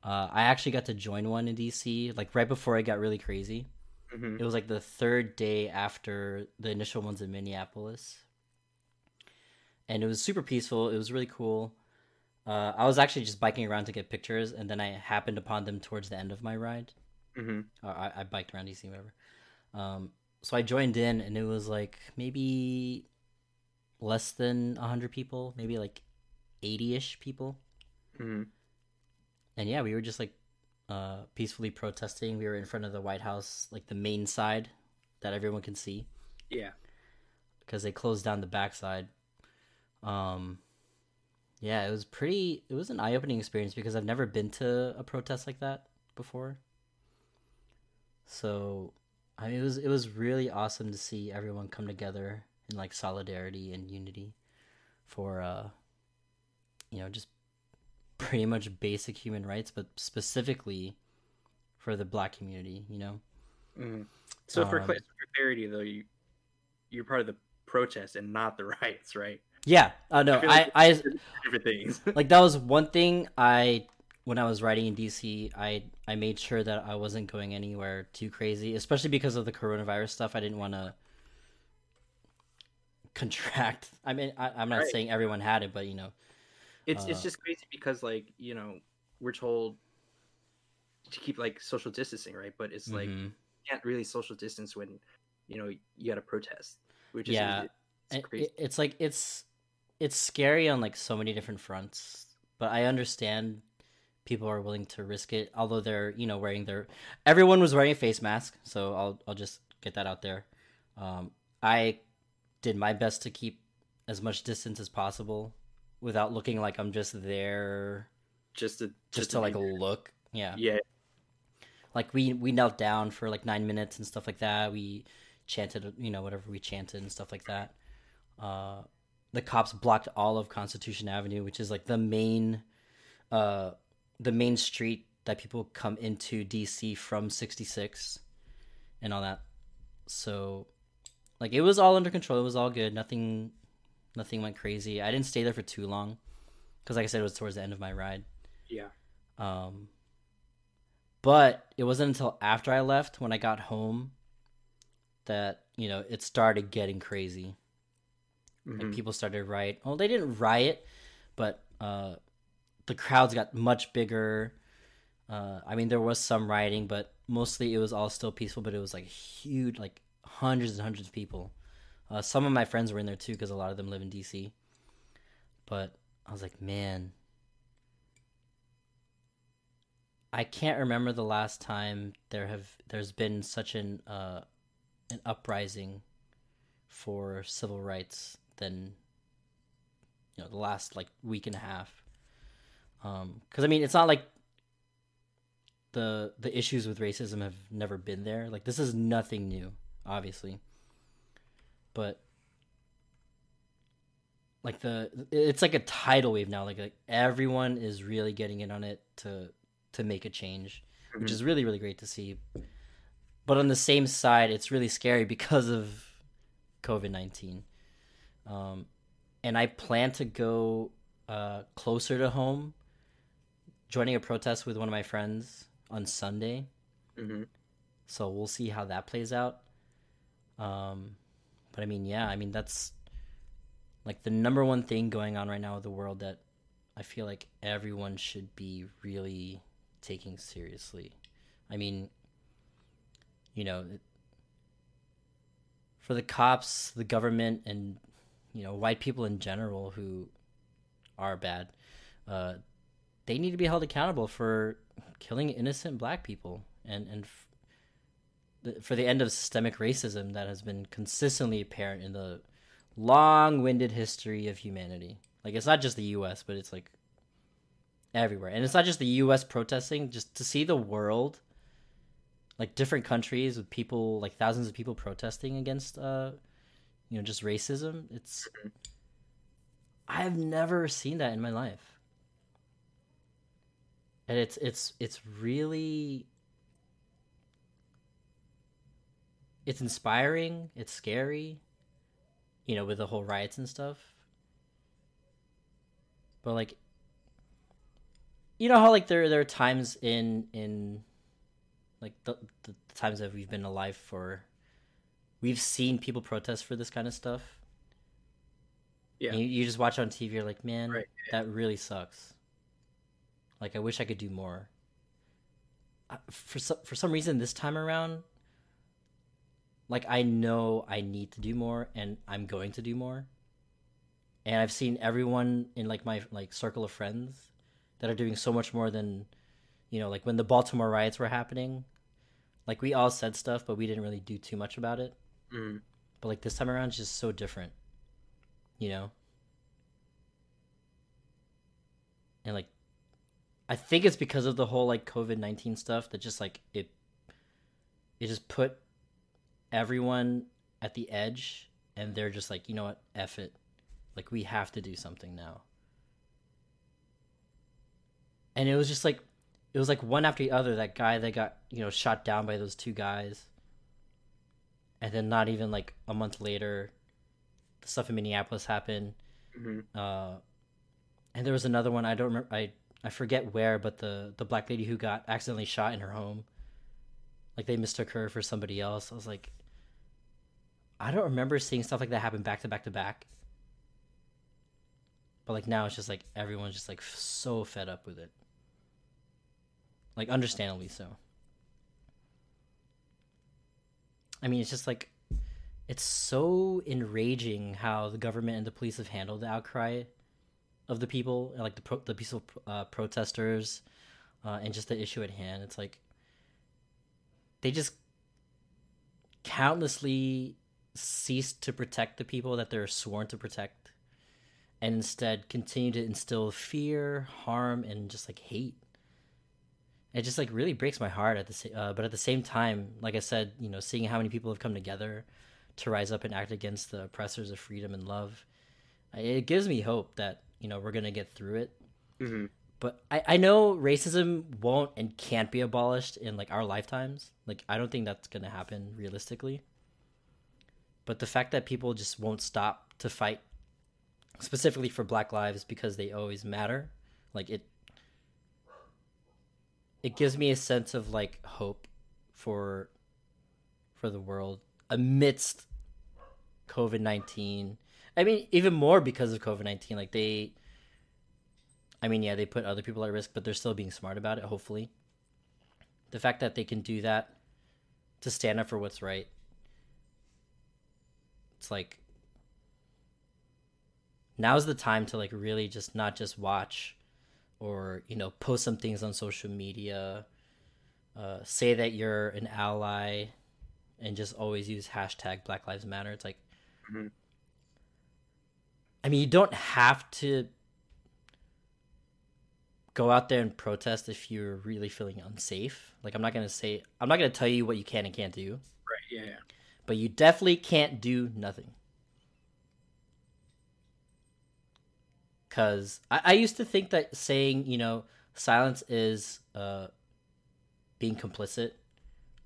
Uh, I actually got to join one in DC, like right before it got really crazy. Mhm. It was like the third day after the initial ones in Minneapolis. And it was super peaceful. It was really cool. Uh, I was actually just biking around to get pictures, and then I happened upon them towards the end of my ride. Mhm. Uh, I, I biked around DC, whatever. Um, so I joined in, and it was like maybe less than 100 people, maybe like 80 ish people Mhm. And yeah, we were just like uh, peacefully protesting. We were in front of the White House, like the main side that everyone can see, Yeah. because they closed down the backside. Um, yeah, it was pretty. It was an eye-opening experience because I've never been to a protest like that before. So, I mean, it was it was really awesome to see everyone come together in like solidarity and unity for uh, you know, just pretty much basic human rights, but specifically for the black community. You know. Mhm. So for, Um, for clarity, though, you you're part of the protest and not the riots, right? Yeah. Uh, no, I, like I, Two different things. like that was one thing I when I was writing in DC, I I made sure that I wasn't going anywhere too crazy, especially because of the coronavirus stuff. I didn't want to contract. I mean, I, I'm not Right. saying everyone had it, but you know, It's it's Uh, just crazy because like you know we're told to keep like social distancing, right? But it's like mhm. you can't really social distance when you know you got to protest, which is Yeah. it's crazy. it- it's like it's it's scary on like so many different fronts but i understand people are willing to risk it although they're you know wearing their everyone was wearing a face mask so i'll i'll just get that out there um i did my best to keep as much distance as possible without looking like i'm just there just to just to be like there. look? Yeah. Yeah. Like we we knelt down for like nine minutes and stuff like that. We chanted you know whatever we chanted and stuff like that. Uh the cops blocked all of constitution avenue which is like the main uh the main street that people come into dc from 66 and all that. So like it was all under control. It was all good. Nothing nothing went crazy i didn't stay there for too long because like i said it was towards the end of my ride yeah um, but it wasn't until after I left, when I got home, that you know it started getting crazy. Like Mhm. people started riot. Well, they didn't riot, but uh, the crowds got much bigger. Uh, I mean, there was some rioting, but mostly it was all still peaceful. But it was like huge, like hundreds and hundreds of people. Uh, some of my friends were in there too, because a lot of them live in DC. But I was like, man, I can't remember the last time there have there's been such an uh, an uprising for civil rights than you know the last like week and a half. Because I mean, it's not like the the issues with racism have never been there. Like this is nothing new, obviously, but like the it's like a tidal wave now. Like, like everyone is really getting in on it to to make a change, which Mhm. is really really great to see. But on the same side, it's really scary because of COVID nineteen. Um, and I plan to go uh, closer to home, joining a protest with one of my friends on Sunday. Mhm. So we'll see how that plays out. Um, but I mean, yeah, I mean that's like the number one thing going on right now with the world that I feel like everyone should be really taking seriously. I mean, you know, for the cops, the government, and you know, white people in general who are bad, uh, they need to be held accountable for killing innocent black people and and f- the, for the end of systemic racism that has been consistently apparent in the long-winded history of humanity. Like it's not just the U.S., but it's like everywhere, and it's not just the U.S. protesting. Just to see the world, like different countries with people, like thousands of people protesting against, uh, you know, just racism. It's I have never seen that in my life, and it's it's it's really it's inspiring. It's scary, you know, with the whole riots and stuff. But like, you know how like there there are times in in like the, the times that we've been alive for, we've seen people protest for this kind of stuff. Yeah. You, you just watch on TV. You're like, man, Right, that really sucks. Like, I wish I could do more. For some for some reason, this time around, like I know I need to do more, and I'm going to do more. And I've seen everyone in like my like circle of friends that are doing so much more than, you know, like when the Baltimore riots were happening. Like we all said stuff, but we didn't really do too much about it. Mm. But like this time around, it's just so different, you know. And like, I think it's because of the whole like COVID nineteen stuff that just like it, it just put everyone at the edge, and they're just like, you know what, f it, like we have to do something now. And it was just like, it was like one after the other. That guy that got you know shot down by those two guys. And then not even like a month later the stuff in minneapolis happened. Hmm uh and there was another one i don't remember i i forget where but the the black lady who got accidentally shot in her home. Like they mistook her for somebody else. I was like i don't remember seeing stuff like that happen back to back to back. But like now it's just like everyone's just like so fed up with it. Like understandably so. I mean, it's just like it's so enraging how the government and the police have handled the outcry of the people, like the pro- the peaceful uh, protesters, uh, and just the issue at hand. It's like they just countlessly ceased to protect the people that they're sworn to protect, and instead continue to instill fear, harm, and just like hate. It just like really breaks my heart at the uh, but at the same time like i said you know seeing how many people have come together to rise up and act against the oppressors of freedom and love it gives me hope that you know we're gonna get through it. Hmm but I, I know racism won't and can't be abolished in like our lifetimes. Like i don't think that's gonna happen realistically but the fact that people just won't stop to fight specifically for black lives because they always matter like it it gives me a sense of like hope for for the world amidst covid-19 i mean even more because of covid-19 like they i mean yeah they put other people at risk but they're still being smart about it hopefully. The fact that they can do that to stand up for what's right it's like now's the time to like really just not just watch or you know post some things on social media uh, say that you're an ally and just always use hashtag black lives matter it's like Mhm. i mean you don't have to go out there and protest if you're really feeling unsafe like i'm not gonna say i'm not gonna tell you what you can and can't do Right. Yeah. yeah. But you definitely can't do nothing. Cause I, I used to think that saying, you know, silence is uh being complicit.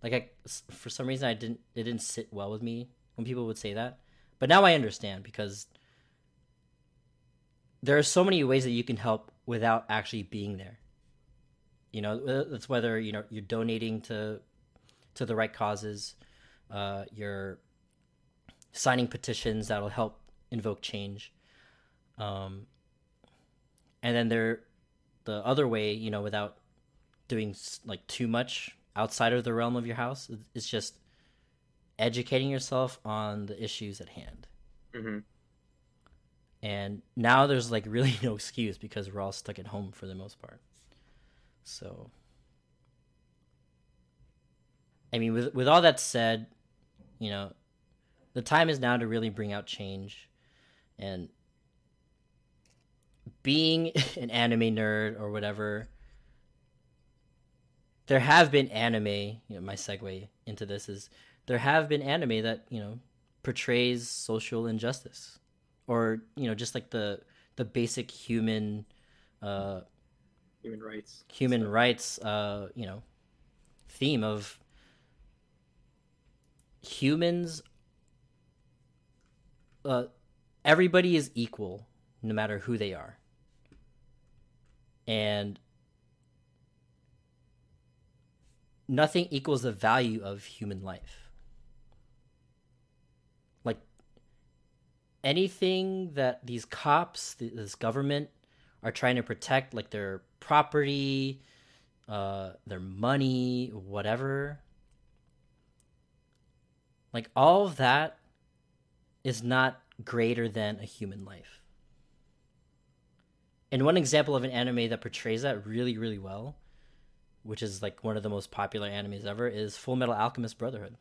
Like I for some reason I didn't it didn't sit well with me when people would say that. But now I understand because there are so many ways that you can help without actually being there. You know, uh, that's whether, you know, you're donating to to the right causes, uh, you're signing petitions that'll help invoke change. Um, and then there, the other way, you know, without doing like too much outside of the realm of your house. It's just educating yourself on the issues at hand. hmm And now there's like really no excuse because we're all stuck at home for the most part. So I mean with with all that said, you know, the time is now to really bring out change and being an anime nerd or whatever there have been anime you know my segue into this is there have been anime that you know portrays social injustice or you know just like the the basic human uh Human rights. human stuff. rights uh you know theme of humans uh everybody is equal no matter who they are. And nothing equals the value of human life. Like anything that these cops th- this government are trying to protect like their property uh their money whatever like all of that is not greater than a human life. And one example of an anime that portrays that really really well which is like one of the most popular animes ever is full metal alchemist brotherhood.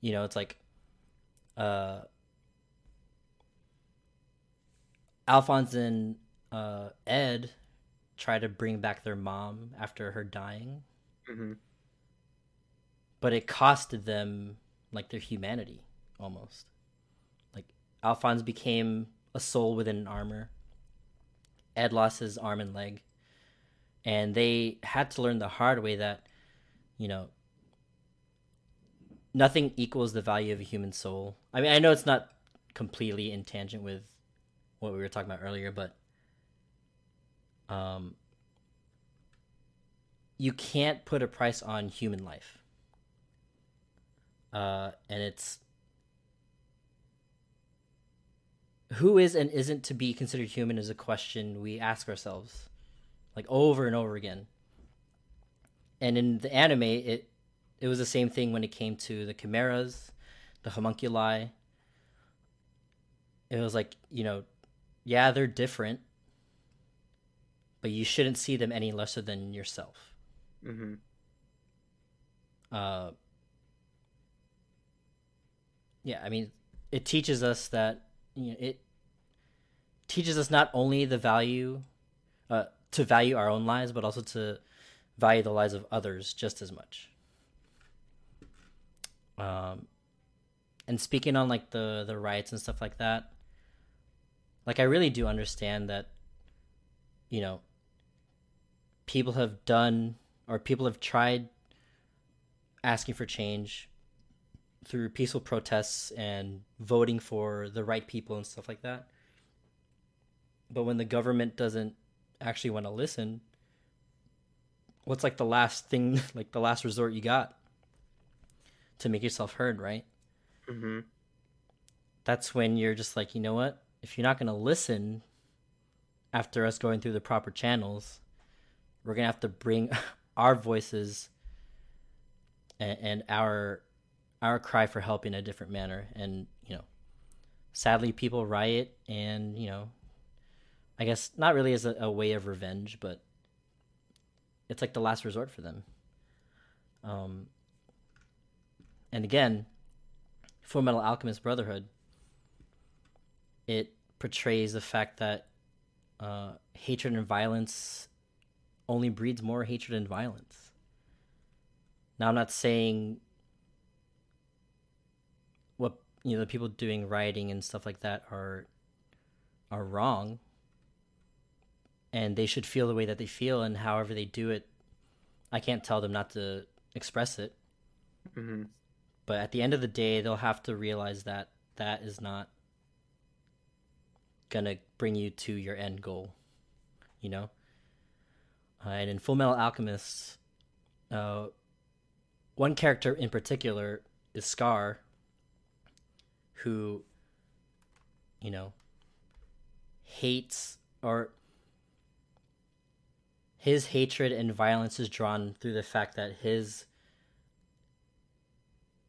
You know it's like uh alphonse and uh ed try to bring back their mom after her dying. Hmm but it costed them like their humanity almost. Like alphonse became a soul within an armor. Ed lost his arm and leg. And they had to learn the hard way that you know nothing equals the value of a human soul. I mean i know it's not completely in tangent with what we were talking about earlier but um you can't put a price on human life uh, and it's who is and isn't to be considered human is a question we ask ourselves like over and over again. And in the anime it it was the same thing when it came to the chimeras the homunculi. It was like you know yeah they're different but you shouldn't see them any lesser than yourself. Hmm uh, yeah, I mean, it teaches us that you know it teaches us not only the value uh, to value our own lives, but also to value the lives of others just as much. Um, and speaking on like the the rights and stuff like that, like I really do understand that, you know, people have done or people have tried asking for change through peaceful protests and voting for the right people and stuff like that. But when the government doesn't actually want to listen, what's like the last thing, like the last resort you got to make yourself heard, right? hmm That's when you're just like, you know what? If you're not going to listen after us going through the proper channels, we're going to have to bring our voices and, and our our cry for help in a different manner. And you know sadly people riot and you know i guess not really as a, a way of revenge but it's like the last resort for them. Um and again full metal alchemist brotherhood it portrays the fact that uh, hatred and violence only breeds more hatred and violence. Now i'm not saying what you know the people doing rioting and stuff like that are are wrong. And they should feel the way that they feel and however they do it i can't tell them not to express it. Hmm but at the end of the day they'll have to realize that that is not gonna bring you to your end goal you know? Uh, and in full metal alchemist uh, one character in particular is scar who you know hates or his hatred and violence is drawn through the fact that his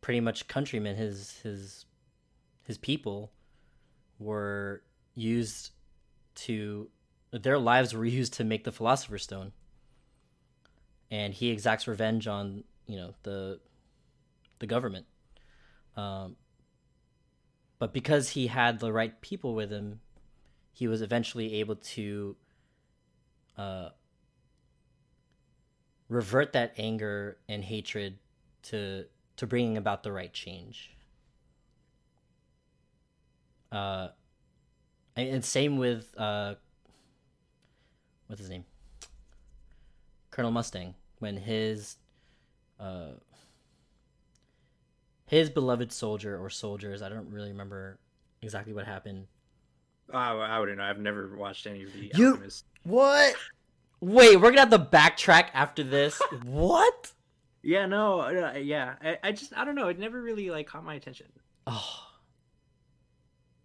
pretty much countrymen, his his his people were used to their lives were used to make the philosopher's stone. And he exacts revenge on you know the the government. Um, but because he had the right people with him he was eventually able to uh, revert that anger and hatred to to bringing about the right change. Uh, and same with uh, what's his name, Colonel Mustang, when his uh, his beloved soldier or soldiers, I don't really remember exactly what happened. Oh, I wouldn't know. I've never watched any of the you Alchemist. what? Wait, we're gonna have to backtrack after this. what? Yeah, no, uh, yeah. I, I just I don't know. It never really like caught my attention. Oh,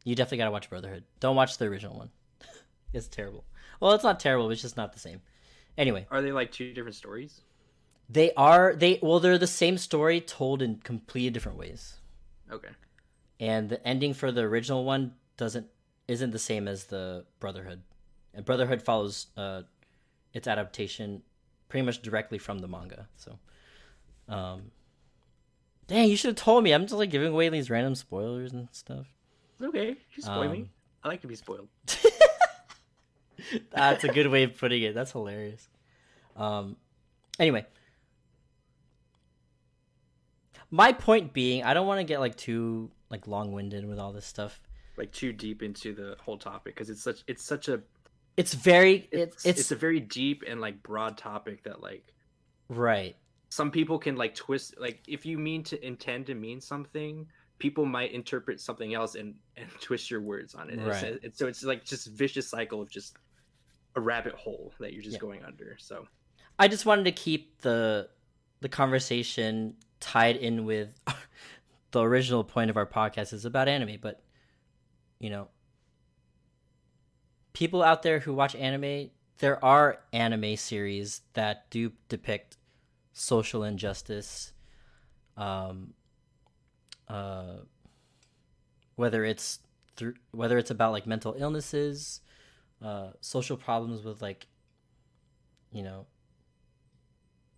you definitely gotta watch Brotherhood. Don't watch the original one. it's terrible. Well, it's not terrible. It's just not the same. Anyway, are they like two different stories? They are. They well, they're the same story told in completely different ways. Okay. And the ending for the original one doesn't isn't the same as the Brotherhood, and Brotherhood follows uh, its adaptation pretty much directly from the manga. So, um, dang, you should have told me. I'm just like giving away these random spoilers and stuff okay. You spoil um, me. I like to be spoiled. That's a good way of putting it. That's hilarious. Um, anyway, my point being, I don't want to get like too like long winded with all this stuff. Like too deep into the whole topic because it's such it's such a it's very it's, it's it's a very deep and like broad topic that like right some people can like twist like if you mean to intend to mean something people might interpret something else and and twist your words on it. Right. It's, so it's like just vicious cycle of just a rabbit hole that you're just yeah. going under. So I just wanted to keep the the conversation tied in with the original point of our podcast is about anime, but you know, people out there who watch anime, there are anime series that do depict social injustice um, uh, whether it's through whether it's about like mental illnesses, uh, social problems with like, you know,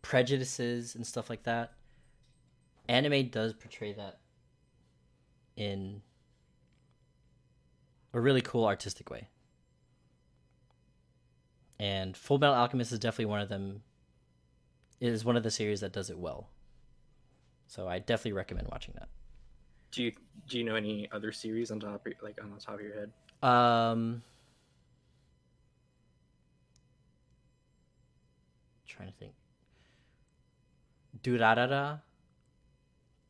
prejudices and stuff like that. Anime does portray that in a really cool artistic way. And Full Metal Alchemist is definitely one of them. It is one of the series that does it well. So I definitely recommend watching that. Do you do you know any other series on top of, like on the top of your head? Um, trying to think. Durarara.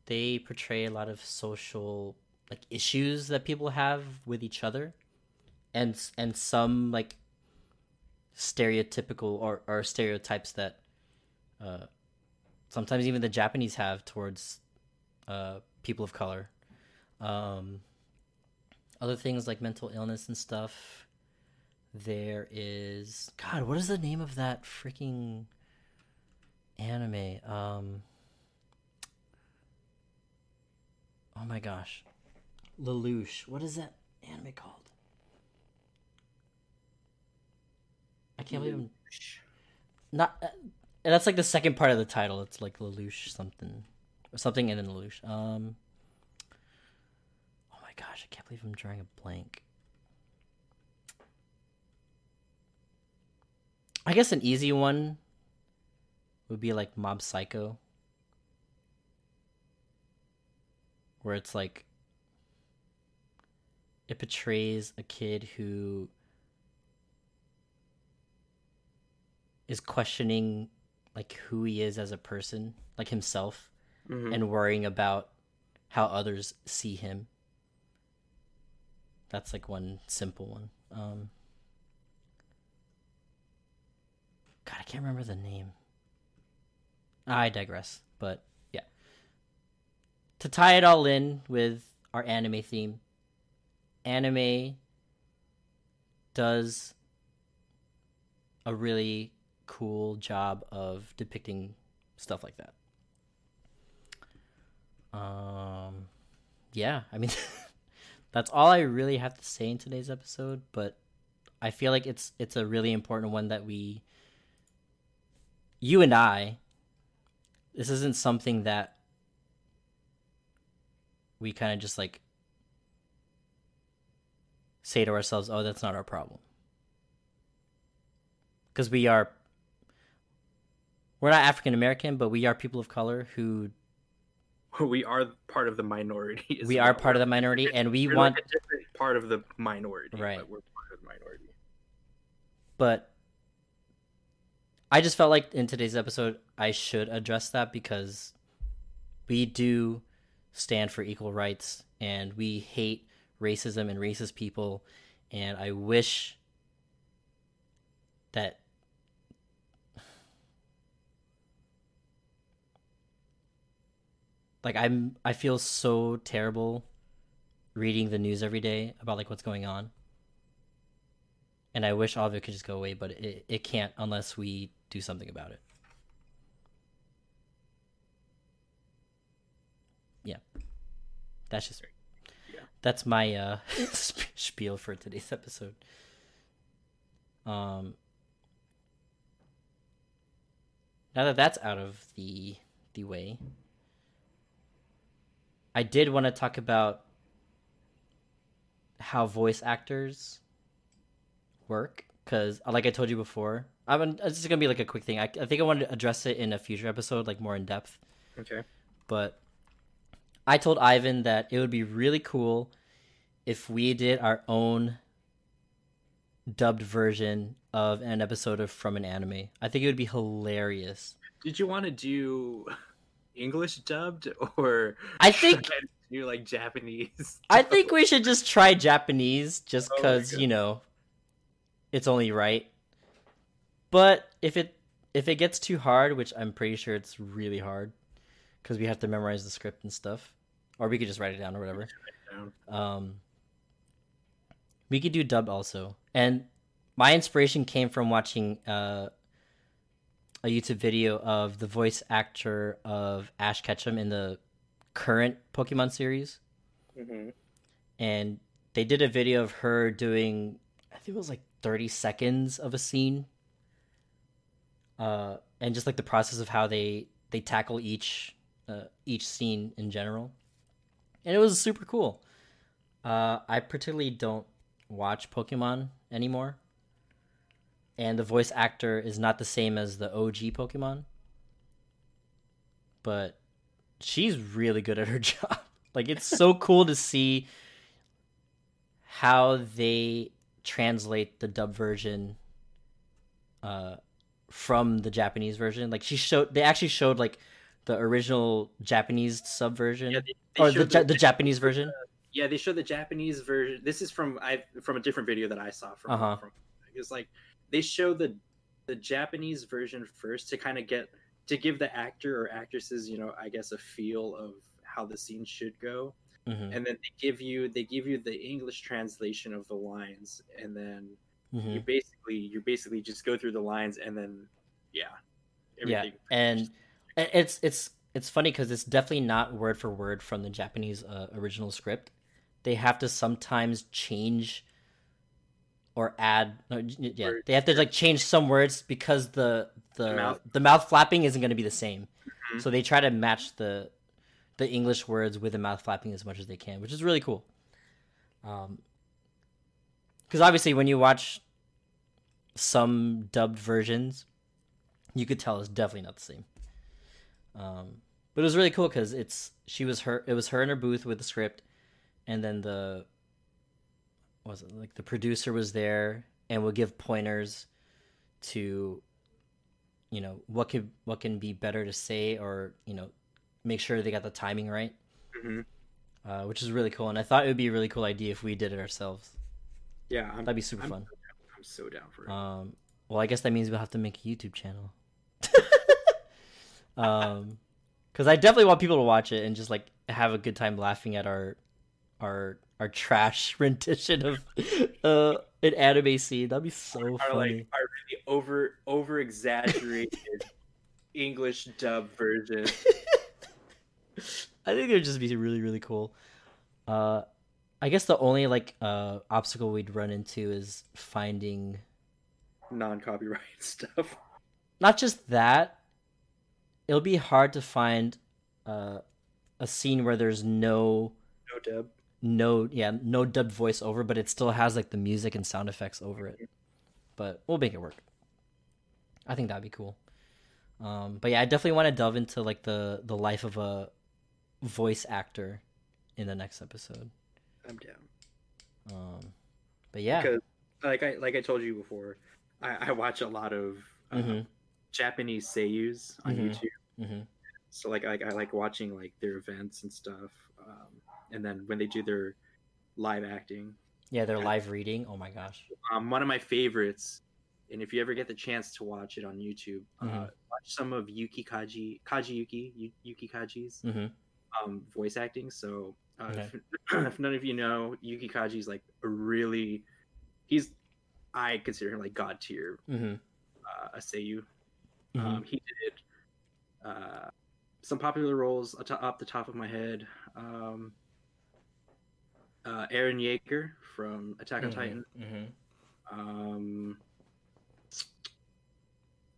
They portray a lot of social like issues that people have with each other, and and some like stereotypical or, or stereotypes that uh, sometimes even the Japanese have towards uh, people of color um, other things like mental illness and stuff. There is God. What is the name of that freaking anime? Um. Oh my gosh, Lelouch. What is that anime called? I can't believe I'm not. Uh, that's like the second part of the title. It's like Lelouch something, or something, and then Lelouch. Um Oh my gosh, I can't believe I'm drawing a blank. I guess an easy one would be like Mob Psycho. Where it's like it portrays a kid who is questioning like who he is as a person, like himself, mm-hmm. and worrying about how others see him. That's like one simple one. Um, God, I can't remember the name. I digress, but. To tie it all in with our anime theme, anime does a really cool job of depicting stuff like that. Um, yeah, I mean, that's all I really have to say in today's episode. But I feel like it's it's a really important one that we, you and I, this isn't something that we kind of just like say to ourselves, "Oh, that's not our problem," because we are we're not African American, but we are people of color who we are part of the minority. we are part of the minority, and we We're want like a different part of the minority. Right. But we're part of the minority. but I just felt like in today's episode I should address that because we do stand for equal rights and we hate racism and racist people and I wish that like I'm I feel so terrible reading the news every day about like what's going on and I wish all of it could just go away, but it, it can't unless we do something about it. Yeah, that's just Yeah. that's my uh, sp- spiel for today's episode. Um, now that that's out of the the way, I did want to talk about how voice actors work because like i told you before i'm this is gonna be like a quick thing I, I think i want to address it in a future episode like more in depth Okay. but i told ivan that it would be really cool if we did our own dubbed version of an episode of from an anime i think it would be hilarious Did you want to do English dubbed or i think to like Japanese? I think we should just try Japanese just Oh because, you know, it's only right. But if it if it gets too hard, which I'm pretty sure it's really hard because we have to memorize the script and stuff, or we could just write it down or whatever. down. Um, we could do dub also, and my inspiration came from watching uh, a YouTube video of the voice actor of Ash Ketchum in the current Pokemon series Mhm. and they did a video of her doing i think it was like 30 seconds of a scene uh and just like the process of how they they tackle each uh, each scene in general and it was super cool. Uh i particularly don't watch pokemon anymore. And the voice actor is not the same as the og pokemon. But she's really good at her job. Like it's so cool to see how they translate the dub version uh from the Japanese version. Like she showed they actually showed like the original Japanese sub version Yeah, they, they or the, Ja- the Japanese version. yeah they show the Japanese version. This is from I from a different video that I saw from. Uh-huh. from it's like they show the the Japanese version first to kind of get to give the actor or actresses you know I guess a feel of how the scene should go. Mhm, and then they give you they give you the english translation of the lines and then you mhm. basically you basically just go through the lines and then yeah Yeah, and it's it's it's funny because it's definitely not word for word from the Japanese uh, original script. They have to sometimes change or add. No, yeah, they have to like change some words because the the mouth- the mouth flapping isn't going to be the same. Mhm. So they try to match the the English words with the mouth flapping as much as they can, which is really cool. Um, because obviously when you watch some dubbed versions, you could tell it's definitely not the same. Um, but it was really cool because it's she was her it was her in her booth with the script, and then the was it like the producer was there and would give pointers to you know what could what can be better to say or you know make sure they got the timing right. Hmm uh, which is really cool and i thought it would be a really cool idea if we did it ourselves. Yeah I'm, that'd be super I'm, fun. I'm so down for it. Um, well i guess that means we'll have to make a youtube channel um because i definitely want people to watch it and just like have a good time laughing at our our our trash rendition of uh an anime scene that'd be so our funny like our really over over exaggerated English dub version. I think it'd just be really really cool. Uh, I guess the only like uh obstacle we'd run into is finding Non copyright stuff. not just that. It'll be hard to find uh a scene where there's no No dub. no yeah no dubbed voiceover, but it still has like the music and sound effects over it. But we'll make it work. I think that'd be cool. Um, but yeah, I definitely want to delve into like the the life of a voice actor in the next episode. I'm down. Um, but yeah, Because like I like I told you before, I, I watch a lot of uh, Mhm. Japanese seiyus on Mhm. YouTube. hmm So like I, I like watching like their events and stuff. Um, and then when they do their live acting, yeah, they're live reading. Oh my gosh. um, one of my favorites. And if you ever get the chance to watch it on YouTube, uh, Mhm. watch some of Yuki Kaji, Kaji Yuki, Yu- Yuki Kaji's hmm um, voice acting. So uh, Okay. if, if none of you know, Yuki Kaji's like a really, he's, I consider him like god tier hmm uh, a seiyu. Mhm. Um, he did uh, some popular roles off the top of my head. Um, uh, Eren Yeager from Attack on Mhm. Titan. hmm Um,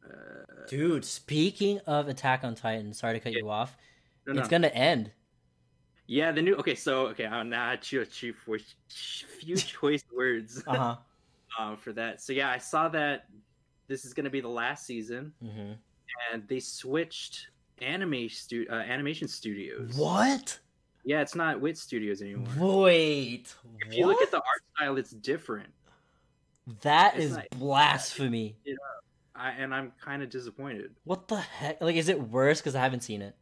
uh, Dude, speaking of Attack on Titan, sorry to cut Yeah. you off. no, no. It's gonna end. Yeah, the new. Okay, so okay, I'm not few few choice words Uh huh. um, for that. So yeah, I saw that this is going to be the last season, hmm and they switched anime stu- uh, animation studios. What? Yeah, it's not Wit Studios anymore. Wait. If you look at the art style, it's different. that it's is not- blasphemy. I, and I'm kind of disappointed. What the heck? Like, is it worse because I haven't seen it?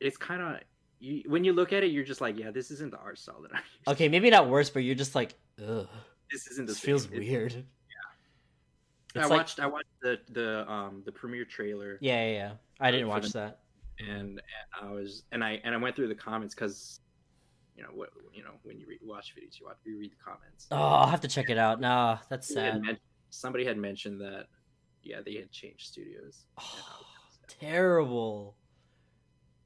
It's kind of you, when you look at it, you're just like, yeah, this isn't the art style that I. Used. Okay, maybe not worse, but you're just like, ugh. This isn't This same. feels It- weird. I like, watched. I watched the the um the premiere trailer. yeah, yeah, yeah. I didn't watch the- that. and, and I was and I and I went through the comments because, you know what you know when you read, watch videos, you watch you read the comments. Oh, I'll have to check it out. Nah, that's Somebody had sad. men- somebody had mentioned that, yeah, they had changed studios. and I was sad. Terrible.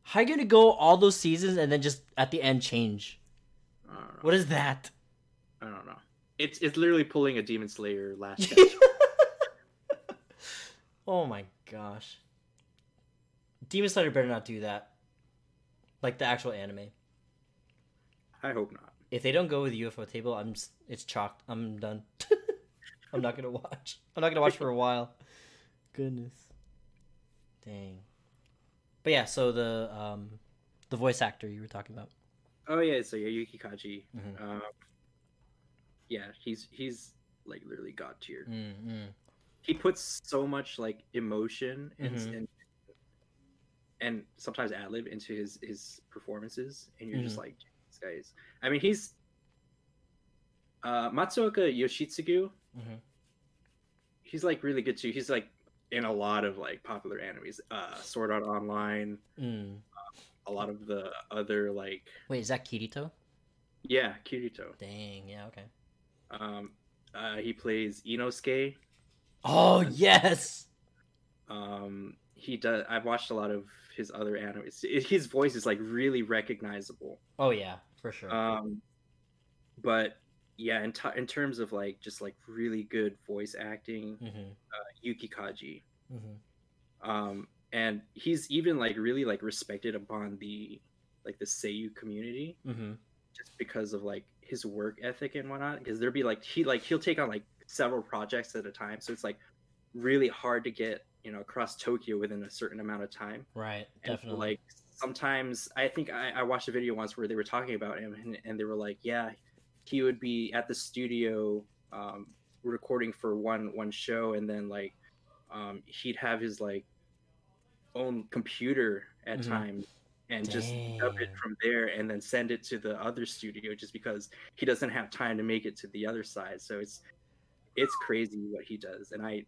How are you gonna go all those seasons and then just at the end change? I don't know. What is that? I don't know. It's it's literally pulling a Demon Slayer last. oh my gosh. Demon Slayer better not do that. Like the actual anime. I hope not. If they don't go with the ufotable, I'm just, it's chalked. I'm done. I'm not gonna watch. I'm not gonna watch for a while. Goodness. Dang. But yeah, so the um the voice actor you were talking about. Oh yeah, so yeah, Yuki Kaji. Mhm. Um, yeah, he's he's like literally god tier. Mm-hmm. He puts so much like emotion and Mhm. and, and sometimes ad lib into his his performances, and you're just Mhm. like, this guy is. I mean, he's uh, Matsuoka Yoshitsugu. Mhm. He's like really good too. He's like in a lot of like popular animes, uh, Sword Art Online, Mm. a lot of the other like Wait, is that Kirito? yeah, Kirito. Dang, yeah, okay. Um, uh, he plays Inosuke. Oh yes. Um, he does. I've watched a lot of his other anime. His voice is like really recognizable. Oh yeah, for sure. Um, but yeah, in, t- in terms of like just like really good voice acting, mm-hmm. Yuki Kaji. Mm-hmm. Um, and he's even like really like respected upon the like the Seiyu community Mm-hmm. just because of like his work ethic and whatnot. Because there'd be like he like he'll take on like several projects at a time, so it's like really hard to get you know across Tokyo within a certain amount of time. Right, And, definitely. like sometimes I think I, I watched a video once where they were talking about him and, and they were like, yeah, he would be at the studio um, recording for one one show and then like um, he'd have his like own computer at Mhm. times and just dub it from there and then send it to the other studio just because he doesn't have time to make it to the other side so it's it's crazy what he does and i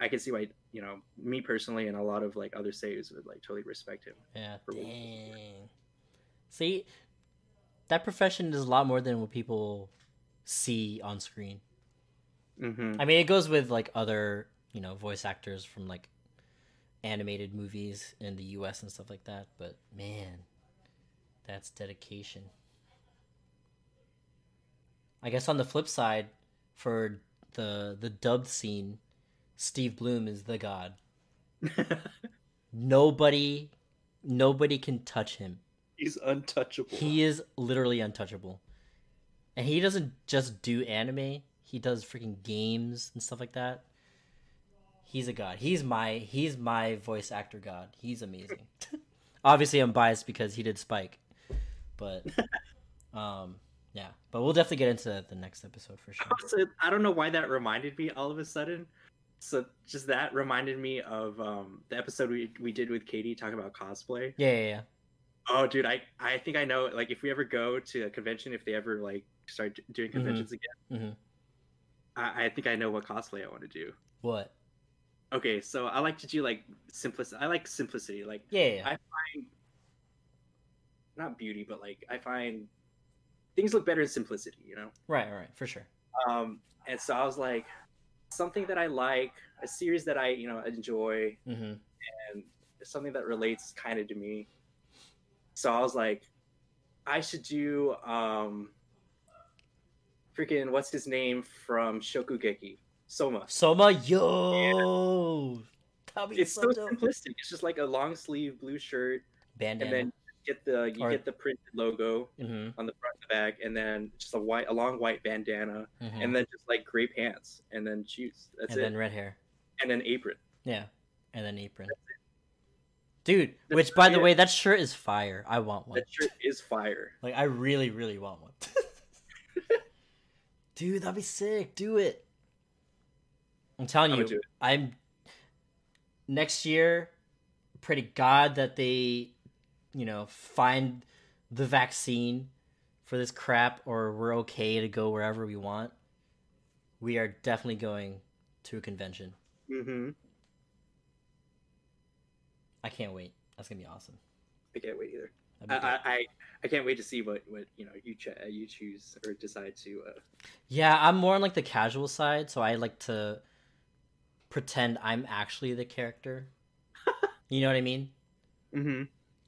i can see why you know me personally and a lot of like other seiyus would like totally respect him yeah. Dang. See, that profession is a lot more than what people see on screen. mm-hmm. I mean, it goes with like other you know voice actors from like animated movies in the U.S. and stuff like that. But man, that's dedication. I guess on the flip side, for the the dubbed scene, Steve Blum is the god. nobody, nobody can touch him. He's untouchable. He is literally untouchable. And he doesn't just do anime, he does freaking games and stuff like that. He's a god. He's my he's my voice actor god. He's amazing. Obviously I'm biased because he did Spike. But um yeah, but we'll definitely get into the next episode for sure. So, I don't know why that reminded me all of a sudden. So just that reminded me of um, the episode we, we did with Katie talking about cosplay. Yeah, yeah, yeah. Oh, dude, I I think I know. Like, if we ever go to a convention, if they ever like start doing conventions again, Mhm. I, I think I know what cosplay I want to do. What? Okay, so I like to do like simplicity. I like simplicity. Like, Yeah, yeah, yeah. I find not beauty, but like I find things look better in simplicity. You know. right, right, for sure. Um, and so I was like, something that I like, a series that I you know enjoy, hmm and something that relates kind of to me. So I was like, I should do um, freaking what's his name from Shokugeki, Soma. Soma, yo, That'd It's so so simplistic. It's just like a long sleeve blue shirt, and Bandana. then you get the you get the printed logo hmm on the front and the back, and then just a white, a long white bandana, hmm and then just like gray pants, and then shoes. That's and it. then red hair. and then apron. Yeah, and then apron. Dude, That's which by the way, that shirt is fire. I want one. That shirt is fire. Like I really, really want one. Dude, that'd be sick. Do it. I'm telling I you, it. I'm next year. Pretty God that they, you know, find the vaccine for this crap, or we're okay to go wherever we want. We are definitely going to a convention. hmm I can't wait. That's gonna be awesome. I can't wait either. I. I, I, can't wait to see what, what you know you ch- you choose or decide to. Uh, Yeah, I'm more on like the casual side, so I like to pretend I'm actually the character. you know what I mean? mm-hmm.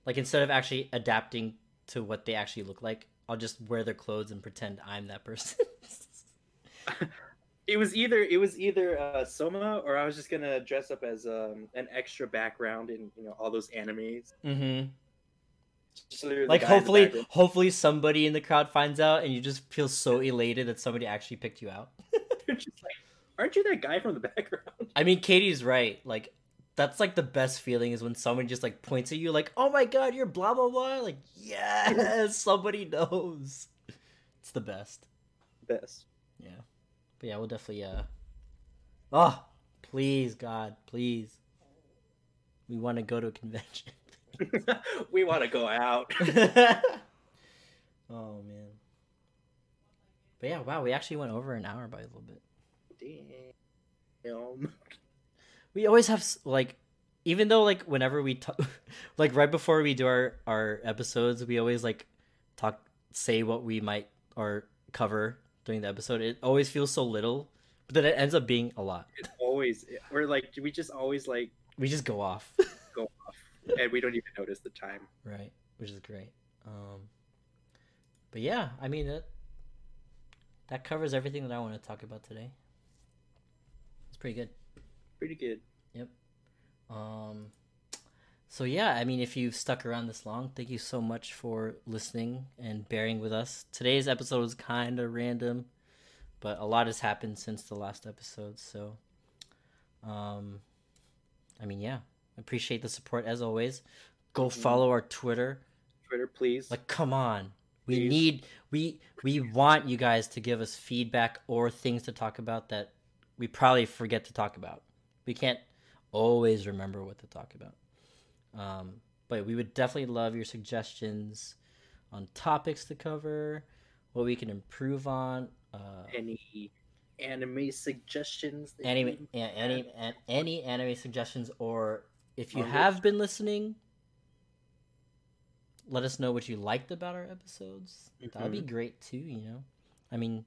Like instead of actually adapting to what they actually look like, I'll just wear their clothes and pretend I'm that person. It was either it was either uh, Soma or I was just gonna dress up as um, an extra background in you know all those animes. hmm Just Like guy in the hopefully, hopefully somebody in the crowd finds out, and you just feel so elated that somebody actually picked you out. They're just like, aren't you that guy from the background? I mean, Katie's right. Like, that's like the best feeling is when someone just like points at you, like, "Oh my god, you're blah blah blah." Like, yes, somebody knows. It's the best. Best. Yeah, but yeah, we'll definitely. uh Oh, please, God, please. We want to go to a convention. we want to go out. oh man. But yeah, wow, we actually went over an hour by a little bit. Damn. We always have like even though like whenever we talk like right before we do our our episodes we always like talk say what we might or cover during the episode. It always feels so little but then it ends up being a lot. It's always we're like we just always like we just go off. go off and we don't even notice the time. right which is great. Um but yeah i mean that that covers everything that i want to talk about today. It's pretty good Pretty good. Yep. Um, so yeah, I mean, if you've stuck around this long, thank you so much for listening and bearing with us. Today's episode was kind of random, but a lot has happened since the last episode. So, um, I mean, yeah, appreciate the support as always. Go follow our Twitter. Twitter, please. Like, come on. We Please. need we we want you guys to give us feedback or things to talk about that we probably forget to talk about. We can't always remember what to talk about. Um, but we would definitely love your suggestions on topics to cover, what we can improve on. Uh, any anime suggestions? that anime, yeah, any, an- any anime suggestions, or if you have been listening, let us know what you liked about our episodes. That would be Mhm. great too. You know, I mean,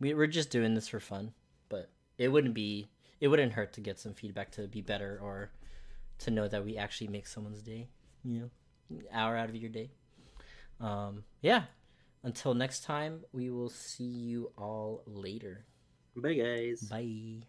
we we're just doing this for fun, but it wouldn't be. It wouldn't hurt to get some feedback to be better or to know that we actually make someone's day. You know, hour out of your day. Um, yeah. Until next time, we will see you all later. Bye, guys. Bye.